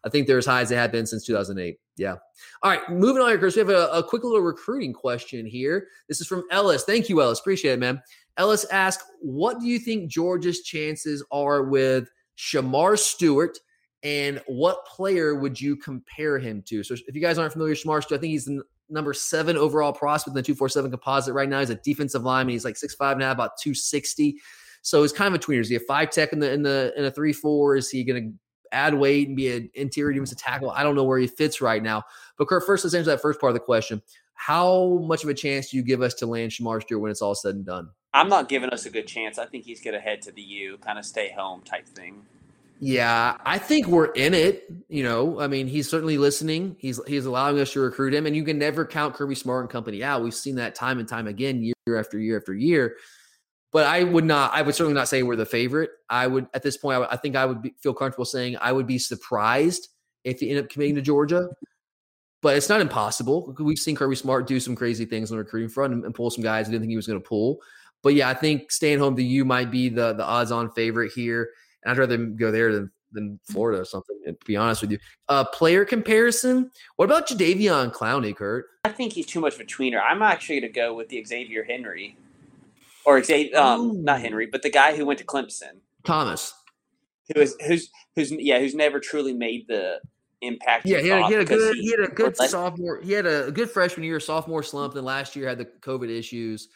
I think they're as high as they have been since 2008. Yeah. All right, moving on here, Chris. We have a, a quick little recruiting question here. This is from Ellis. Thank you, Ellis. Appreciate it, man. Ellis asked, "What do you think Georgia's chances are with Shemar Stewart?" And what player would you compare him to? So, if you guys aren't familiar with Shemar I think he's the number seven overall prospect in the 247 composite right now. He's a defensive lineman. He's like six five now, about 260. So he's kind of a tweener. Is he a five tech in the in the in a three four? Is he going to add weight and be an interior defensive tackle. I don't know where he fits right now. But Kurt, first let's answer that first part of the question. How much of a chance do you give us to land Shemar Stewart when it's all said and done? I'm not giving us a good chance. I think he's going to head to the U, kind of stay home type thing. Yeah, I think we're in it. You know, I mean, he's certainly listening. He's he's allowing us to recruit him, and you can never count Kirby Smart and company out. We've seen that time and time again, year after year after year but I would not. I would certainly not say we're the favorite. I would at this point. I, I think I would be, feel comfortable saying I would be surprised if he end up committing to Georgia. But it's not impossible. We've seen Kirby Smart do some crazy things on the recruiting front and, and pull some guys I didn't think he was going to pull. But yeah, I think staying home to you might be the the odds on favorite here. I'd rather go there than than Florida or something. To be honest with you, uh, player comparison. What about Jadeveon Clowney, Kurt? I think he's too much of a tweener. I'm actually going to go with the Xavier Henry or Xavier, um, not Henry, but the guy who went to Clemson, Thomas, who is who's who's yeah, who's never truly made the impact. Yeah, he had, he had a good he, he, had a good sophomore. He had a good freshman year, sophomore slump. Then last year had the COVID issues.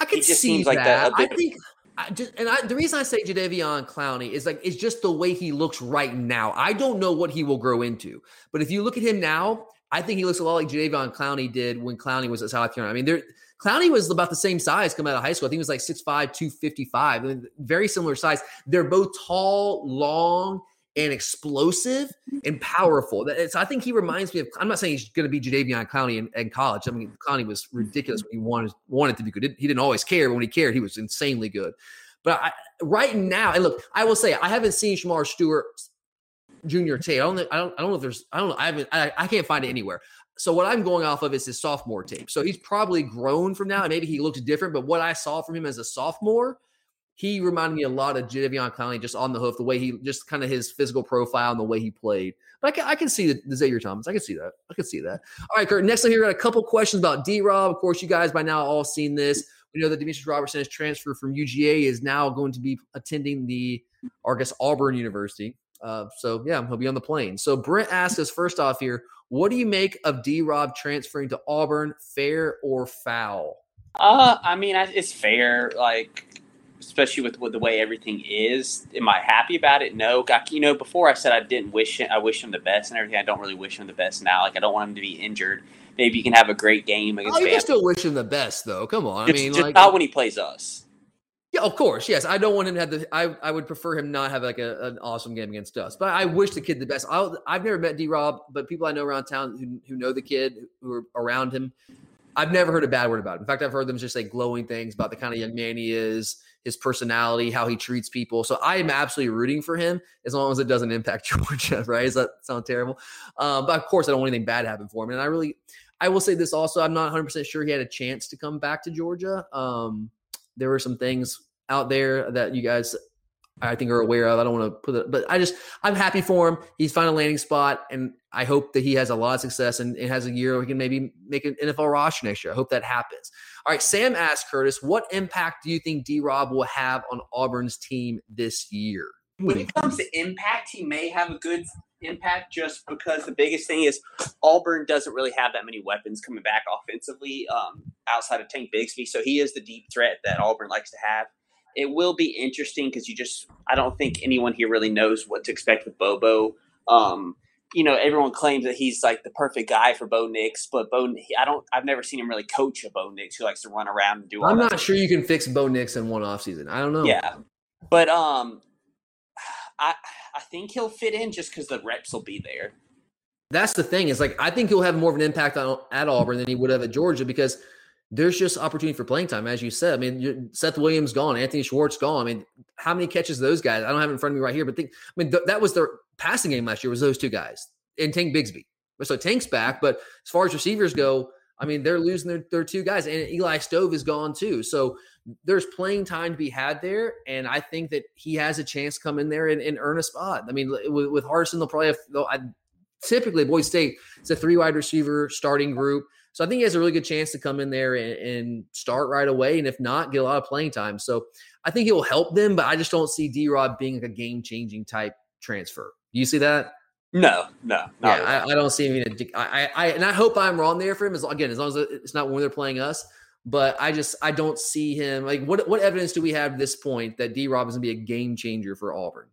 I could see that. Like that I think. I just, and I, the reason I say Jadeveon Clowney is like it's just the way he looks right now. I don't know what he will grow into, but if you look at him now, I think he looks a lot like Jadeveon Clowney did when Clowney was at South Carolina. I mean, there Clowney was about the same size coming out of high school. I think he was like 6'5, 255. I mean, very similar size. They're both tall, long, and explosive mm-hmm. and powerful. So I think he reminds me of. I'm not saying he's going to be Jadeveon Clowney in, in, college. I mean, Clowney was mm-hmm. ridiculous when he wanted wanted to be good. He didn't always care, but when he cared, he was insanely good. But I, right now, and look, I will say I haven't seen Shemar Stewart Junior tape. I don't. I don't. I don't know if there's. I don't know. I haven't. I, I can't find it anywhere so what I'm going off of is his sophomore tape. So he's probably grown from now, and maybe he looks different. But what I saw from him as a sophomore, he reminded me a lot of Jadeveon Clowney just on the hoof, the way he just kind of his physical profile and the way he played. But I can, I can see the, Xavier Thomas. I can see that. I can see that. All right, Kurt. Next, I here got a couple questions about D Rob. Of course, you guys by now all seen this. We know that Demetris Robertson has transferred from UGA, is now going to be attending the, guess Auburn University. Uh, so yeah, he'll be on the plane. So Brent asked us first off here, what do you make of D Rob transferring to Auburn? Fair or foul? Uh, I mean, it's fair. Like, especially with, with the way everything is. Am I happy about it? No. You know, before I said I didn't wish him, I wish him the best and everything. I don't really wish him the best now. Like, I don't want him to be injured. Maybe he can have a great game against. Oh, you can still wish him the best, though. Come on, just, I mean, just like, not when he plays us. Yeah, of course. Yes, I don't want him to have the. I, I would prefer him not have like a, an awesome game against us. But I wish the kid the best. i have never met D Rob, but people I know around town who, who know the kid who are around him, I've never heard a bad word about him. In fact, I've heard them just say glowing things about the kind of young man he is, his personality, how he treats people. So I am absolutely rooting for him as long as it doesn't impact Georgia. Right? Does that sound terrible? Um, but of course, I don't want anything bad to happen for him. And I really, I will say this also. I'm not 100 percent sure he had a chance to come back to Georgia. Um, there were some things out there that you guys I think are aware of. I don't want to put it, but I just I'm happy for him. He's found a landing spot, and I hope that he has a lot of success and, and has a year where he can maybe make an NFL roster next year. I hope that happens. All right, Sam asked Curtis, what impact do you think D Rob will have on Auburn's team this year? When it comes to impact, he may have a good impact just because the biggest thing is Auburn doesn't really have that many weapons coming back offensively um, outside of Tank Bigsby. So he is the deep threat that Auburn likes to have it will be interesting because you just I don't think anyone here really knows what to expect with Bobo. Um, you know, everyone claims that he's like the perfect guy for Bo Nix, but Bo, I don't, I've never seen him really coach a Bo Nix who likes to run around and do. I'm not sure you can fix Bo Nix in one off season. I don't know. Yeah, but um, I I think he'll fit in just because the reps will be there. that's the thing is like I think he'll have more of an impact on at Auburn than he would have at Georgia because there's just opportunity for playing time, as you said. I mean, Seth Williams gone, Anthony Schwartz gone. I mean, how many catches those guys? I don't have in front of me right here, but think, I mean, th- that was their passing game last year. Was those two guys and Tank Bigsby? So Tank's back, but as far as receivers go, I mean, they're losing their, their two guys, and Eli Stove is gone too. So there's playing time to be had there, and I think that he has a chance to come in there and, and earn a spot. I mean, with, with they'll probably have. They'll, I, typically, Boise State it's a three wide receiver starting group, so I think he has a really good chance to come in there and, and start right away, and if not, get a lot of playing time. So I think it will help them, but I just don't see D Rob being like a game changing type transfer. Do you see that? No, no, yeah, I, I, don't see him. I, I, and I hope I'm wrong there for him. As again, as long as it's not when they're playing us. But I just I don't see him like what what evidence do we have at this point that D. Rob is gonna be a game changer for Auburn?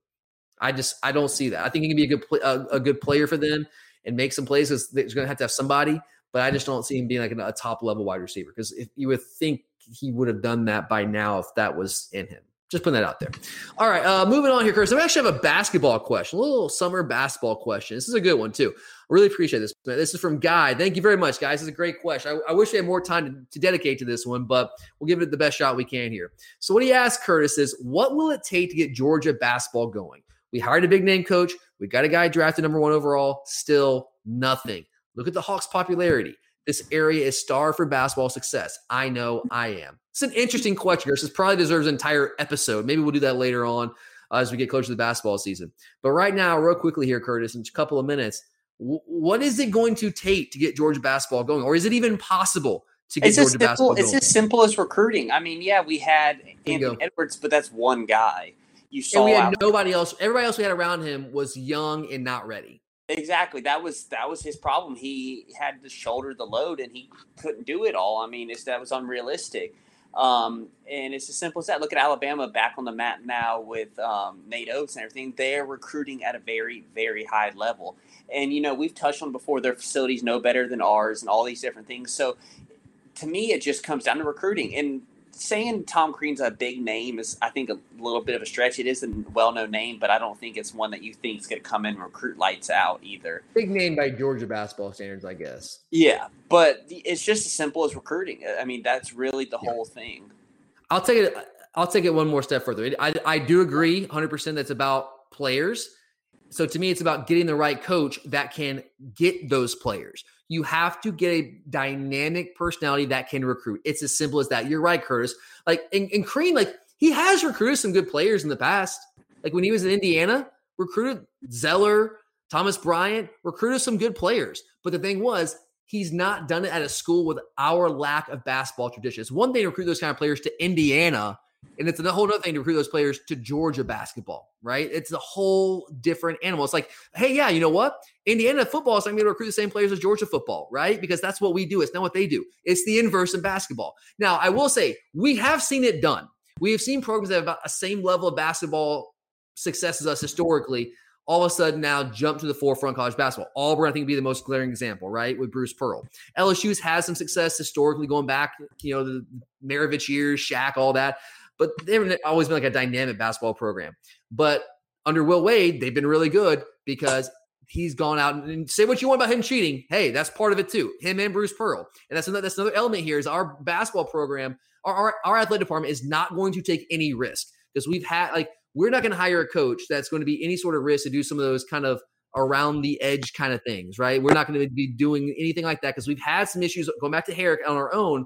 I just I don't see that. I think he can be a good a, a, good player for them and make some plays. Because they're going to have to have somebody, but I just don't see him being like a, top level wide receiver. Because if you would think he would have done that by now if that was in him. Just putting that out there. All right, uh, moving on here, Chris. I actually have a basketball question, a little summer basketball question. This is a good one too. I really appreciate this. This is from Guy. Thank you very much, guys. This is a great question. I, I wish we had more time to, to, dedicate to this one, but we'll give it the best shot we can here. So, what he asked Curtis is, what will it take to get Georgia basketball going? We hired a big name coach. We got a guy drafted number one overall. Still nothing. Look at the Hawks' popularity. This area is star for basketball success. I know I am. It's an interesting question. This probably deserves an entire episode. Maybe we'll do that later on uh, as we get closer to the basketball season. But right now, real quickly here, Curtis, in a couple of minutes, w- what is it going to take to get Georgia basketball going, or is it even possible to get it's Georgia simple, basketball It's going? as simple as recruiting. I mean, yeah, we had Anthony Edwards, but that's one guy. You saw and we had nobody else. Everybody else we had around him was young and not ready. Exactly. That was that was his problem. He had to shoulder the load and he couldn't do it all. I mean, it's that was unrealistic. Um, and it's as simple as that. Look at Alabama back on the map now with um, Nate Oats and everything. They're recruiting at a very, very high level. And, you know, we've touched on before their facilities no better than ours and all these different things. So to me, it just comes down to recruiting. And saying Tom Crean's a big name is, I think, a little bit of a stretch. It is a well-known name, but I don't think it's one that you think is going to come in and recruit lights out either. Big name by Georgia basketball standards, I guess. Yeah, but it's just as simple as recruiting. I mean, that's really the yeah. whole thing. I'll take it. I'll take it one more step further. I, I do agree 100 percent that's about players. So to me, it's about getting the right coach that can get those players. You have to get a dynamic personality that can recruit. It's as simple as that. You're right, Curtis. Like and, and Crean, like he has recruited some good players in the past. Like when he was in Indiana, recruited Zeller, Thomas Bryant, recruited some good players. But the thing was, he's not done it at a school with our lack of basketball traditions. One thing to recruit those kind of players to Indiana and it's a whole other thing to recruit those players to Georgia basketball, right? It's a whole different animal. It's like, hey, yeah, you know what? Indiana football is going to recruit the same players as Georgia football, right? Because that's what we do. It's not what they do. It's the inverse in basketball. Now, I will say we have seen it done. We have seen programs that have about the same level of basketball success as us historically all of a sudden now jump to the forefront college basketball. Auburn, I think, would be the most glaring example, right? With Bruce Pearl. LSU's had some success historically going back, you know, the Maravich years, Shaq, all that but they've always been like a dynamic basketball program. But under Will Wade, they've been really good because he's gone out and say what you want about him cheating. Hey, that's part of it too. Him and Bruce Pearl, and that's another that's another element here is our basketball program, our our, our athletic department is not going to take any risk because we've had like we're not going to hire a coach that's going to be any sort of risk to do some of those kind of around the edge kind of things, right? We're not going to be doing anything like that because we've had some issues going back to Harrick on our own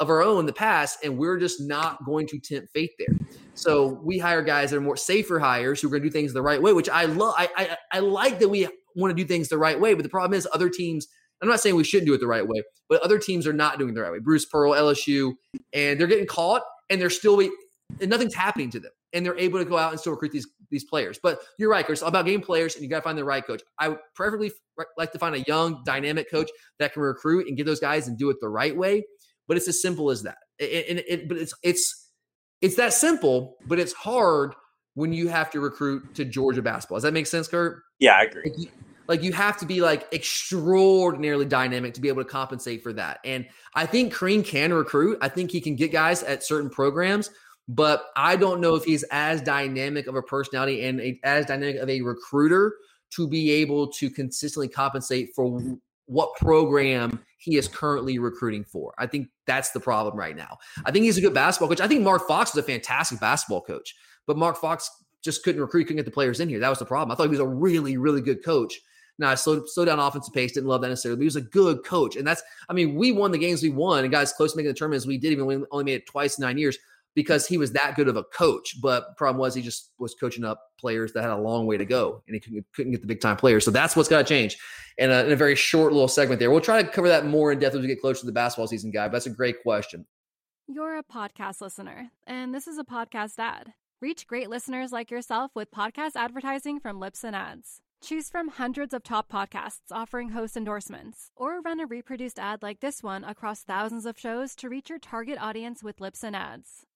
of our own in the past, and we're just not going to tempt fate there. So we hire guys that are more safer hires who are going to do things the right way, which I love. I, I, I like that we want to do things the right way, but the problem is other teams. I'm not saying we shouldn't do it the right way, but other teams are not doing it the right way. Bruce Pearl, LSU, and they're getting caught, and they're still and nothing's happening to them, and they're able to go out and still recruit these these players. But you're right, it's all about game players, and you got to find the right coach. I preferably like to find a young, dynamic coach that can recruit and get those guys and do it the right way but it's as simple as that. And it, it, but it's it's it's that simple, but it's hard when you have to recruit to Georgia basketball. Does that make sense, Kurt? Yeah, I agree. Like you, like you have to be like extraordinarily dynamic to be able to compensate for that. And I think Crean can recruit. I think he can get guys at certain programs, but I don't know if he's as dynamic of a personality and a, as dynamic of a recruiter to be able to consistently compensate for what program he is currently recruiting for. I think that's the problem right now. I think he's a good basketball coach. I think Mark Fox is a fantastic basketball coach, but Mark Fox just couldn't recruit, couldn't get the players in here. That was the problem. I thought he was a really, really good coach. Now I slowed, slowed down offensive pace, didn't love that necessarily, but he was a good coach. And that's, I mean, we won the games we won and guys close to making the tournament as we did, even we only made it twice in nine years because he was that good of a coach. But problem was he just was coaching up players that had a long way to go and he couldn't, couldn't get the big time players. So that's what's got to change. And uh, in a very short little segment there, we'll try to cover that more in depth as we get closer to the basketball season, guy. But that's a great question. You're a podcast listener, and this is a podcast ad. Reach great listeners like yourself with podcast advertising from Libsyn Ads. Choose from hundreds of top podcasts offering host endorsements, or run a reproduced ad like this one across thousands of shows to reach your target audience with Libsyn Ads.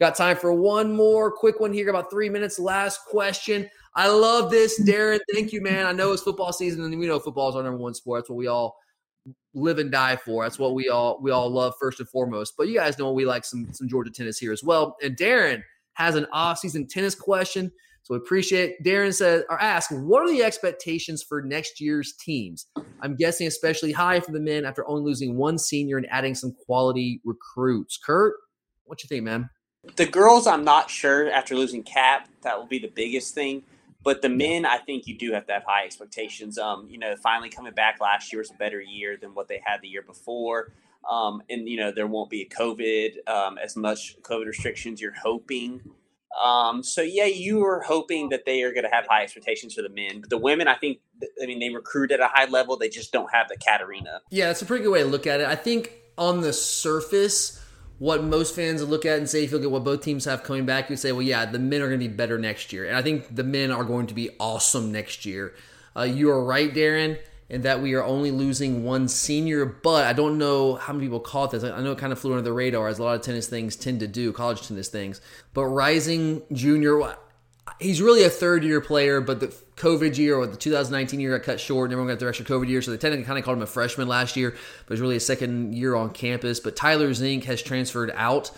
Got time for one more quick one here, about three minutes. Last question. I love this, Darren. Thank you, man. I know it's football season, and we know football is our number one sport. That's what we all live and die for. That's what we all we all love first and foremost. But you guys know we like some some Georgia tennis here as well. And Darren has an off-season tennis question. So we appreciate Darren says or ask, what are the expectations for next year's teams? I'm guessing especially high for the men after only losing one senior and adding some quality recruits. Kurt, what you think, man? The girls, I'm not sure. After losing Kat, that will be the biggest thing. But the men, I think you do have to have high expectations. Um, you know, finally coming back last year was a better year than what they had the year before. Um, and you know, there won't be a COVID um, as much COVID restrictions. You're hoping. Um, so yeah, you are hoping that they are going to have high expectations for the men. But the women, I think, I mean, they recruit at a high level. They just don't have the Katarina. Yeah, that's a pretty good way to look at it. I think on the surface what most fans look at and say if you look at what both teams have coming back, you say, well, yeah, the men are going to be better next year. And I think the men are going to be awesome next year. Uh, you are right, Darren, in that we are only losing one senior, but I don't know how many people caught this. I know it kind of flew under the radar, as a lot of tennis things tend to do, college tennis things. But Rising Junior, he's really a third year player, but the COVID year or the 2019 year got cut short, and everyone got their extra COVID year, so they technically kind of called him a freshman last year, but it's really a second year on campus. But Tyler Zink has transferred out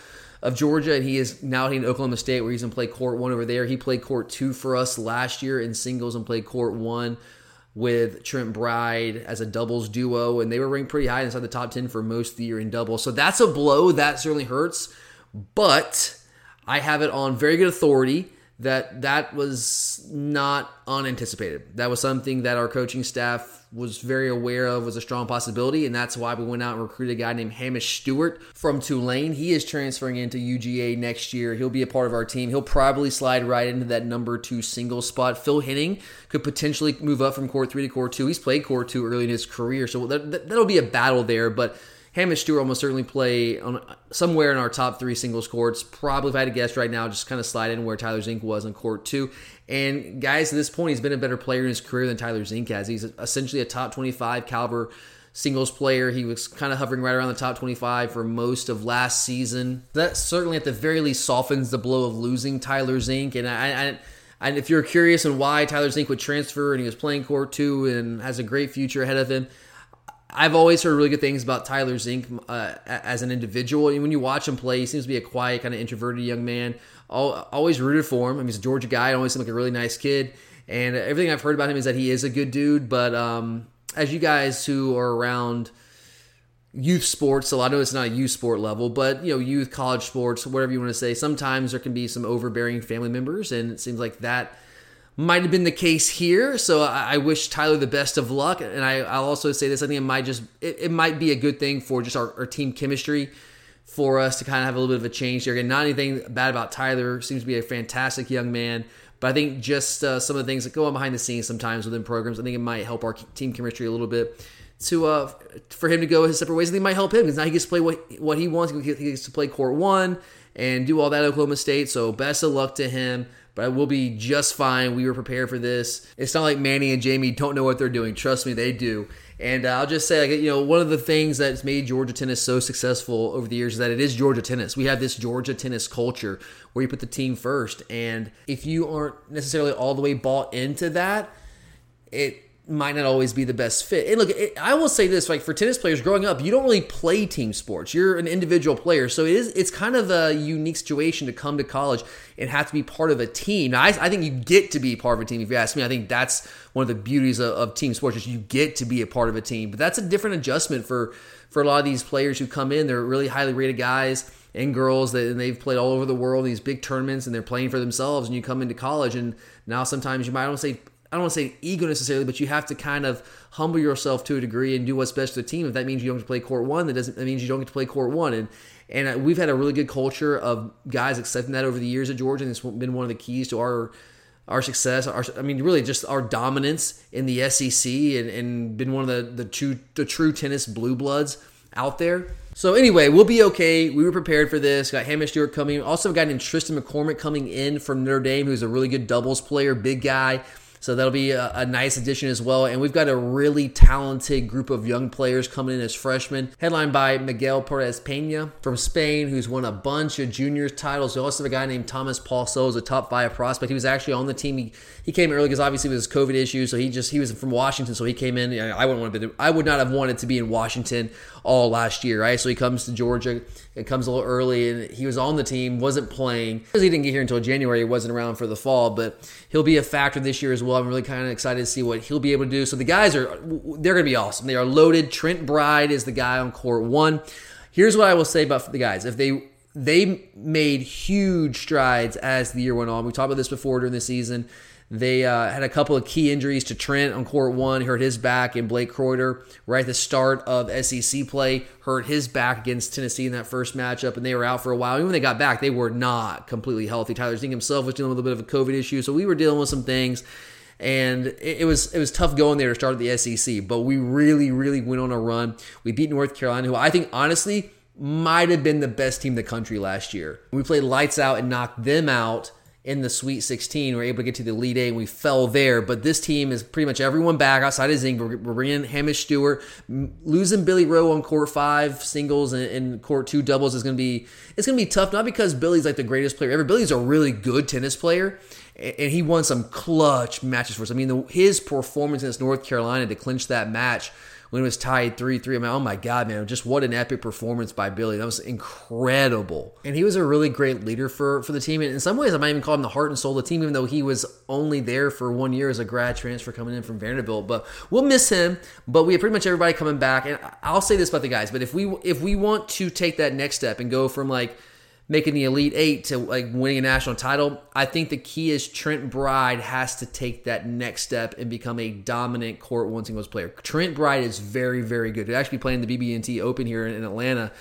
of Georgia, and he is now in Oklahoma State, where he's going to play court one over there. He played court two for us last year in singles and played court one with Trent Bryde as a doubles duo, and they were ranked pretty high inside the top 10 for most of the year in doubles. So that's a blow. That certainly hurts. But I have it on very good authority that that was not unanticipated. That was something that our coaching staff was very aware of was a strong possibility, and that's why we went out and recruited a guy named Hamish Stewart from Tulane. He is transferring into UGA next year. He'll be a part of our team. He'll probably slide right into that number two single spot. Phil Henning could potentially move up from court three to court two. He's played court two early in his career, so that, that'll be a battle there, but Hamish Stewart almost certainly play on somewhere in our top three singles courts. Probably, if I had to guess right now, just kind of slide in where Tyler Zink was on court two. And guys, at this point, he's been a better player in his career than Tyler Zink has. He's essentially a top 25 caliber singles player. He was kind of hovering right around the top 25 for most of last season. That certainly, at the very least, softens the blow of losing Tyler Zink. And I, I and if you're curious on why Tyler Zink would transfer and he was playing court two and has a great future ahead of him, I've always heard really good things about Tyler Zink uh, as an individual. And when you watch him play, he seems to be a quiet, kind of introverted young man. Always rooted for him. I mean, he's a Georgia guy. Always seemed like a really nice kid. And everything I've heard about him is that he is a good dude. But um, as you guys who are around youth sports, so I know it's not a youth sport level, but you know, youth, college sports, whatever you want to say, sometimes there can be some overbearing family members, and it seems like that might have been the case here. So I, I, wish Tyler the best of luck. And I, will also say this: I think it might just it, it might be a good thing for just our, our, team chemistry for us to kind of have a little bit of a change here. Again, not anything bad about Tyler. Seems to be a fantastic young man. But I think just uh, some of the things that go on behind the scenes sometimes within programs, I think it might help our team chemistry a little bit. To uh, for him to go his separate ways, I think might help him because now he gets to play what what he wants. He gets to play court one and do all that at Oklahoma State. So best of luck to him. But we'll be just fine. We were prepared for this. It's not like Manny and Jamie don't know what they're doing. Trust me, they do. And uh, I'll just say, like, you know, one of the things that's made Georgia tennis so successful over the years is that it is Georgia tennis. We have this Georgia tennis culture where you put the team first. And if you aren't necessarily all the way bought into that, it might not always be the best fit. And look, it, I will say this: like for tennis players growing up, you don't really play team sports. You're an individual player, so it is it's kind of a unique situation to come to college and have to be part of a team. Now, I, I think you get to be part of a team. If you ask me, I think that's one of the beauties of, of team sports is you get to be a part of a team. But that's a different adjustment for for a lot of these players who come in. They're really highly rated guys and girls that and they've played all over the world in these big tournaments and they're playing for themselves. And you come into college and now sometimes you might I don't say I don't want to say ego necessarily, but you have to kind of humble yourself to a degree and do what's best for the team. If that means you don't get to play court one, that doesn't that means you don't get to play court one. And and uh, we've had a really good culture of guys accepting that over the years at Georgia, and it's been one of the keys to our our success. Our, I mean, really, just our dominance in the SEC, and, and been one of the the true the true tennis blue bloods out there. So anyway, we'll be okay. We were prepared for this. Got Hamish Stewart coming. Also, a guy named Tristan McCormick coming in from Notre Dame, who's a really good doubles player, big guy. So that'll be a, a, nice addition as well. And we've got a really talented group of young players coming in as freshmen, headlined by Miguel Perez Pena from Spain, who's won a bunch of juniors titles. We also have a guy named Thomas Paul who's a top five prospect. He was actually on the team. He, he came early because obviously with his COVID issue, so he just he was from Washington, so he came in. I wouldn't want to be, I would not have wanted to be in Washington all last year, right? So he comes to Georgia. It comes a little early, and he was on the team, wasn't playing because he didn't get here until January. He wasn't around for the fall, but he'll be a factor this year as well. I'm really kind of excited to see what he'll be able to do. So the guys are they're going to be awesome. They are loaded. Trent Bryde is the guy on court one. Here's what I will say about the guys: if they they made huge strides as the year went on. We talked about this before during the season. They uh, had a couple of key injuries to Trent on court one, hurt his back, and Blake Croyder right at the start of SEC play hurt his back against Tennessee in that first matchup, and they were out for a while. Even when they got back, they were not completely healthy. Tyler Zink himself was dealing with a little bit of a COVID issue, so we were dealing with some things and it, was it was tough going there to start at the SEC. But we really, really went on a run. We beat North Carolina, who I think honestly might have been the best team in the country last year. We played lights out and knocked them out in the Sweet 16. We were able to get to the Elite Eight, and we fell there. But this team is pretty much everyone back outside of Zink. We're, bringing Hamish Stewart, losing Billy Rowe on court five singles and, and court two doubles is going to be it's going to be tough. Not because Billy's like the greatest player ever. Billy's a really good tennis player, and he won some clutch matches for us. I mean, the, his performance against North Carolina to clinch that match when it was tied 3 3. I mean, oh my God, man, just what an epic performance by Billy. That was incredible. And he was a really great leader for, for the team. And in some ways, I might even call him the heart and soul of the team, even though he was only there for one year as a grad transfer coming in from Vanderbilt. But we'll miss him. But we have pretty much everybody coming back. And I'll say this about the guys, but if we if we want to take that next step and go from like making the Elite Eight to like winning a national title, I think the key is Trent Bryde has to take that next step and become a dominant court one singles player. Trent Bryde is very, very good. He's actually playing the BB&T Open here in Atlanta,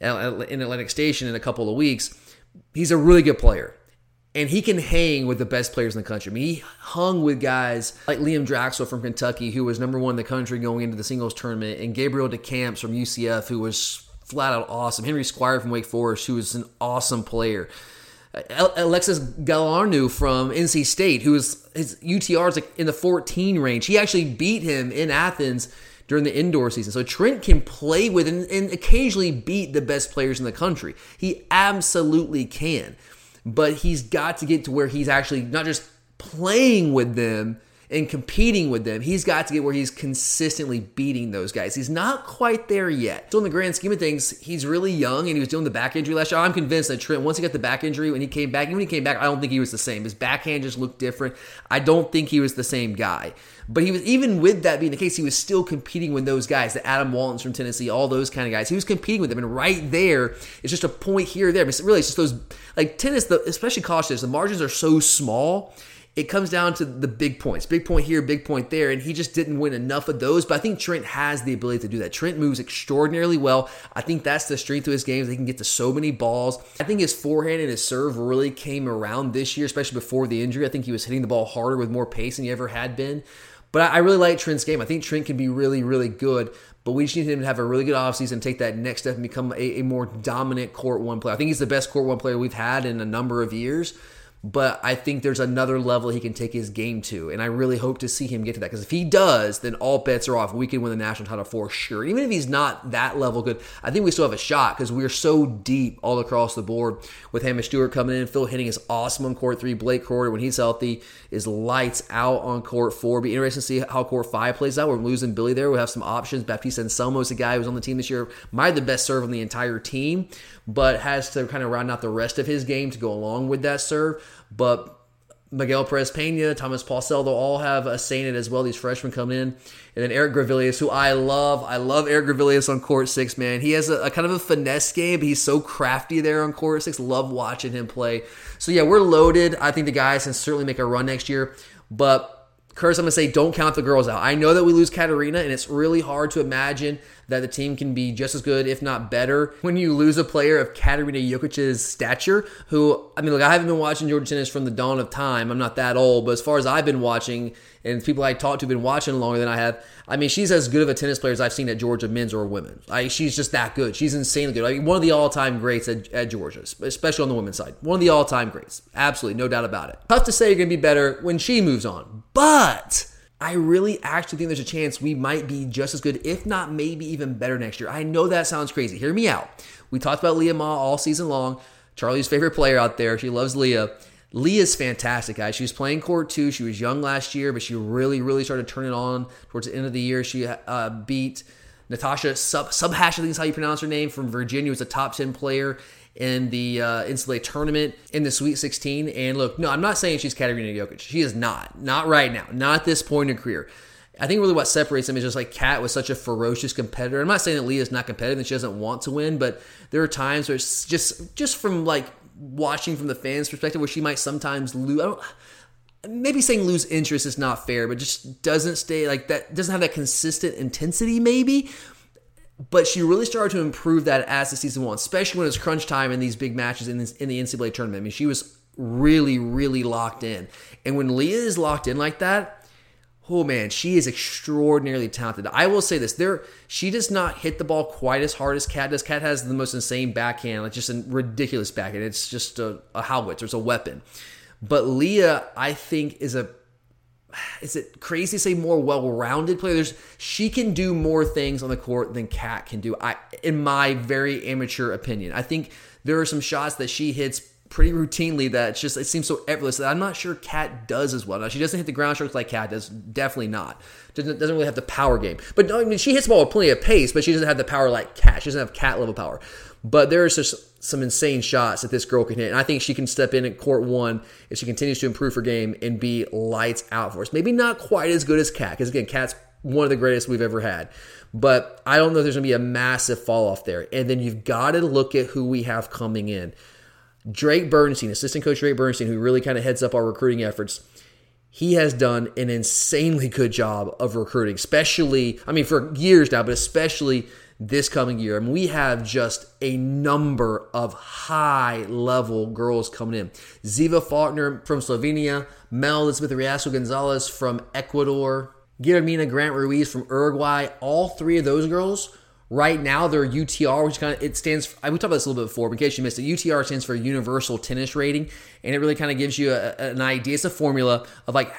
in Atlantic Station in a couple of weeks. He's a really good player. And he can hang with the best players in the country. I mean, he hung with guys like Liam Draxel from Kentucky, who was number one in the country going into the singles tournament, and Gabriel DeCamps from UCF, who was flat out awesome. Henry Squire from Wake Forest, who is an awesome player. Alexis Galarneau from NC State, who is his UTR is like in the 14 range. He actually beat him in Athens during the indoor season. So Trent can play with and, and occasionally beat the best players in the country. He absolutely can. But he's got to get to where he's actually not just playing with them and competing with them, he's got to get where he's consistently beating those guys. He's not quite there yet. So in the grand scheme of things, he's really young and he was doing the back injury last year. I'm convinced that Trent, once he got the back injury, when he came back, even when he came back, I don't think he was the same. His backhand just looked different. I don't think he was the same guy. But he was even with that being the case, he was still competing with those guys, the Adam Waltons from Tennessee, all those kind of guys. He was competing with them, and right there, it's just a point here there. But really, it's just those like tennis, the, especially college tennis. The margins are so small it comes down to the big points. Big point here, big point there. And he just didn't win enough of those. But I think Trent has the ability to do that. Trent moves extraordinarily well. I think that's the strength of his game. He can get to so many balls. I think his forehand and his serve really came around this year, especially before the injury. I think he was hitting the ball harder with more pace than he ever had been. But I really like Trent's game. I think Trent can be really, really good. but we just need him to have a really good offseason, take that next step and become a, a more dominant court one player. I think he's the best court one player we've had in a number of years but I think there's another level he can take his game to, and I really hope to see him get to that. Because if he does, then all bets are off. We can win the national title for sure. even if he's not that level good, I think we still have a shot because we're so deep all across the board with Hamish Stewart coming in. Phil Henning is awesome on court three. Blake Korver, when he's healthy, is lights out on court four. Be interesting to see how court five plays out. We're losing Billy there. We have some options. Baptiste Anselmo is a guy who's on the team this year, might the best serve on the entire team, but has to kind of round out the rest of his game to go along with that serve. But Miguel Perez Pena, Thomas Paulsell, they'll all have a say in it as well. These freshmen coming in. And then Erik Grevelius, who I love. I love Erik Grevelius on court six, man. He has a, a, kind of a finesse game. He's so crafty there on court six. Love watching him play. So, yeah, we're loaded. I think the guys can certainly make a run next year. But Curtis, I'm going to say don't count the girls out. I know that we lose Katarina, and it's really hard to imagine that the team can be just as good, if not better, when you lose a player of Katarina Jokic's stature. Who, I mean, look, I haven't been watching Georgia tennis from the dawn of time. I'm not that old, but as far as I've been watching, and people I talked to have been watching longer than I have. I mean, she's as good of a tennis player as I've seen at Georgia, men's or women. I, she's just that good. She's insanely good. Mean, one of the all-time greats at, at Georgia, especially on the women's side. One of the all-time greats. Absolutely, no doubt about it. Tough to say you're going to be better when she moves on, but I really actually think there's a chance we might be just as good, if not maybe even better next year. I know that sounds crazy. Hear me out. We talked about Leah Ma all season long. Charlie's favorite player out there. She loves Leah. Leah's fantastic, guys. She was playing court two. She was young last year, but she really, really started turning on towards the end of the year. She uh, beat Natasha Sub Subhash, I think is how you pronounce her name, from Virginia. Was a top ten player in the uh, NCAA tournament in the Sweet 16. And look, no, I'm not saying she's Katarina Jokic. She is not. Not right now. Not at this point in her career. I think really what separates them is just like Kat was such a ferocious competitor. I'm not saying that Leah's not competitive and she doesn't want to win, but there are times where it's just just from like watching from the fans' perspective where she might sometimes lose. maybe saying lose interest is not fair, but just doesn't stay like that. Doesn't have that consistent intensity, maybe. But she really started to improve that as the season went, especially when it was crunch time in these big matches in, this, in the NCAA tournament. I mean, she was really, really locked in. And when Leah is locked in like that, oh man, she is extraordinarily talented. I will say this: there, she does not hit the ball quite as hard as Kat does. Kat has the most insane backhand, like just a ridiculous backhand. It's just a, a howitzer, it's a weapon. But Leah, I think, is a is it crazy to say more well-rounded player? There's she can do more things on the court than Kat can do. I, in my very amateur opinion, I think there are some shots that she hits pretty routinely that it's just it seems so effortless that I'm not sure Kat does as well. Now she doesn't hit the ground strokes like Kat does, definitely not. Doesn't doesn't really have the power game. But I mean she hits the ball with plenty of pace, but she doesn't have the power like Kat. She doesn't have Kat level power. But there's just some insane shots that this girl can hit. And I think she can step in at court one if she continues to improve her game and be lights out for us. Maybe not quite as good as Kat, because again, Kat's one of the greatest we've ever had. But I don't know if there's going to be a massive fall off there. And then you've got to look at who we have coming in. Drake Bernstein, assistant coach Drake Bernstein, who really kind of heads up our recruiting efforts, he has done an insanely good job of recruiting, especially, I mean, for years now, but especially this coming year. I mean, we have just a number of high level girls coming in. Ziva Falkner from Slovenia, Mel Elizabeth Reasco Gonzalez from Ecuador, Guillermina Grant Ruiz from Uruguay. All three of those girls Right now, their UTR, which kind of it stands. For, we talked about this a little bit before, but in case you missed it, UTR stands for Universal Tennis Rating, and it really kind of gives you a, an idea. It's a formula of like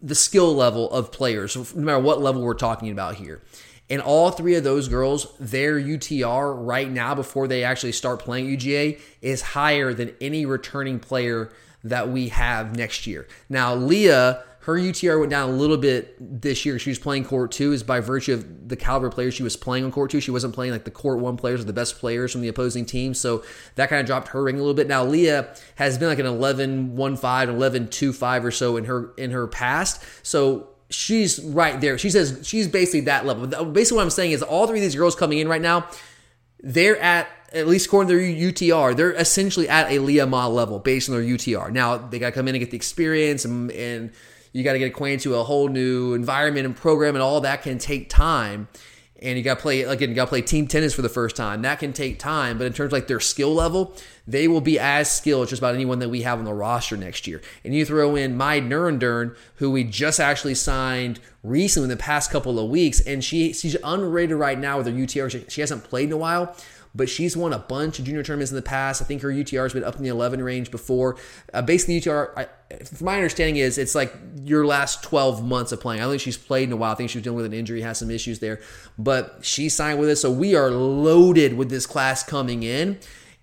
the skill level of players, no matter what level we're talking about here. And all three of those girls, their UTR right now, before they actually start playing UGA, is higher than any returning player that we have next year. Now, Leah her UTR went down a little bit this year. She was playing court two, is by virtue of the caliber players she was playing on court two. She wasn't playing like the court one players or the best players from the opposing team. So that kind of dropped her ring a little bit. Now Leah has been like an 11 1 5, 11 2 5 or so in her in her past. So she's right there. She says she's basically that level. Basically, what I'm saying is all three of these girls coming in right now, they're at at least according to their UTR, they're essentially at a Leah Ma level based on their UTR. Now they got to come in and get the experience and, and you got to get acquainted to a whole new environment and program, and all that can take time. and you got to play again. You got to play team tennis for the first time. That can take time, but in terms of like their skill level, they will be as skilled as just about anyone that we have on the roster next year. And you throw in Mai Nirundorn, who we just actually signed recently in the past couple of weeks, and she she's unrated right now with her UTR. She, she hasn't played in a while but she's won a bunch of junior tournaments in the past. I think her UTR has been up in the 11 range before. Uh, basically, UTR, I, my understanding, is it's like your last 12 months of playing. I don't think she's played in a while. I think she was dealing with an injury, has some issues there, but she signed with us. So we are loaded with this class coming in.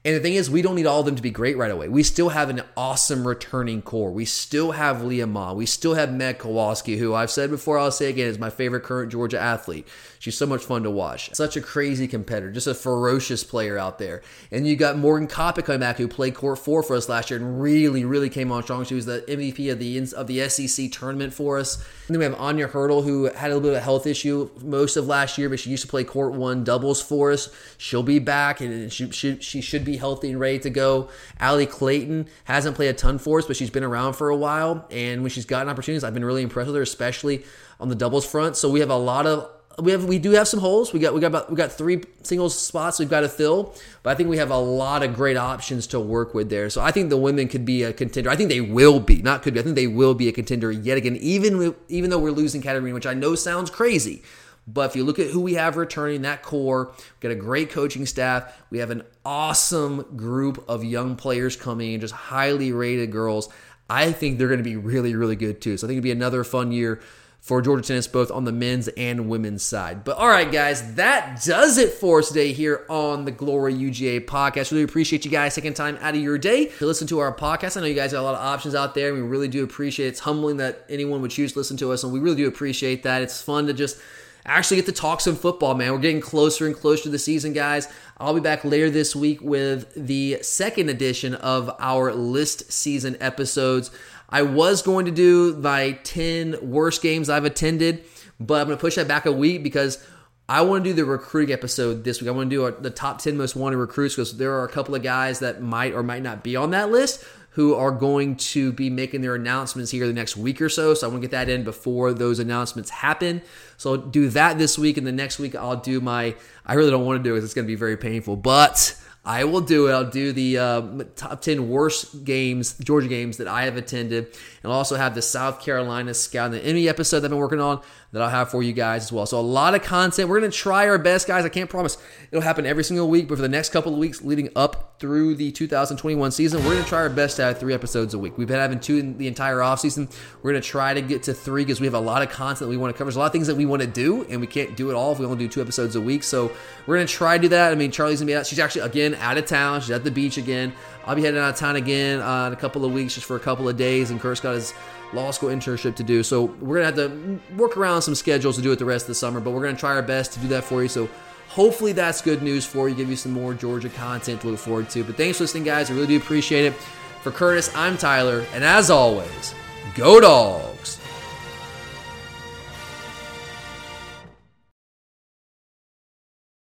And the thing is, we don't need all of them to be great right away. We still have an awesome returning core. We still have Leah Ma. We still have Meg Kowalski, who I've said before, I'll say again, is my favorite current Georgia athlete. She's so much fun to watch. Such a crazy competitor, just a ferocious player out there. And you got Morgan Kopic coming back, who played court four for us last year and really, really came on strong. She was the MVP of the of the SEC tournament for us. And then we have Anya Hurdle, who had a little bit of a health issue most of last year, but she used to play court one doubles for us. She'll be back, and she should she should be healthy and ready to go. Allie Clayton hasn't played a ton for us, but she's been around for a while, and when she's gotten opportunities, I've been really impressed with her, especially on the doubles front. So we have a lot of we have we do have some holes. We got we got about we got three singles spots we've got to fill, but I think we have a lot of great options to work with there. So I think the women could be a contender. I think they will be, not could be. I think they will be a contender yet again, even even though we're losing Katarina, which I know sounds crazy. But if you look at who we have returning, that core, we've got a great coaching staff. We have an awesome group of young players coming in, just highly rated girls. I think they're going to be really, really good too. So I think it'll be another fun year for Georgia tennis, both on the men's and women's side. But all right, guys, that does it for us today here on the Glory UGA podcast. Really appreciate you guys taking time out of your day to listen to our podcast. I know you guys got a lot of options out there. And we really do appreciate it. It's humbling that anyone would choose to listen to us, and we really do appreciate that. It's fun to just actually get to talk some football, man. We're getting closer and closer to the season, guys. I'll be back later this week with the second edition of our list season episodes. I was going to do my 10 worst games I've attended, but I'm going to push that back a week because I want to do the recruiting episode this week. I want to do the top 10 most wanted recruits because there are a couple of guys that might or might not be on that list who are going to be making their announcements here the next week or so. So I want to get that in before those announcements happen. So I'll do that this week, and the next week I'll do my. I really don't want to do it; it's going to be very painful, but I will do it. I'll do the uh, top 10 worst games, Georgia games that I have attended. And I'll also have the South Carolina Scout and the episode that I've been working on that I'll have for you guys as well. So a lot of content. We're going to try our best, guys. I can't promise it'll happen every single week, but for the next couple of weeks leading up through the 2021 season, we're going to try our best to have three episodes a week. We've been having two in the entire offseason. We're going to try to get to three because we have a lot of content that we want to cover. There's a lot of things that we want to do, and we can't do it all if we only do two episodes a week. So we're going to try to do that. I mean, Charlie's going to be out. She's actually, again, out of town. She's at the beach again. I'll be heading out of town again uh, in a couple of weeks just for a couple of days, and Kurt's got his law school internship to do. So we're gonna have to work around some schedules to do it the rest of the summer, but we're gonna try our best to do that for you. So hopefully that's good news for you, give you some more Georgia content to look forward to. But thanks for listening, guys. I really do appreciate it. For Curtis, I'm Tyler, and as always, go dogs.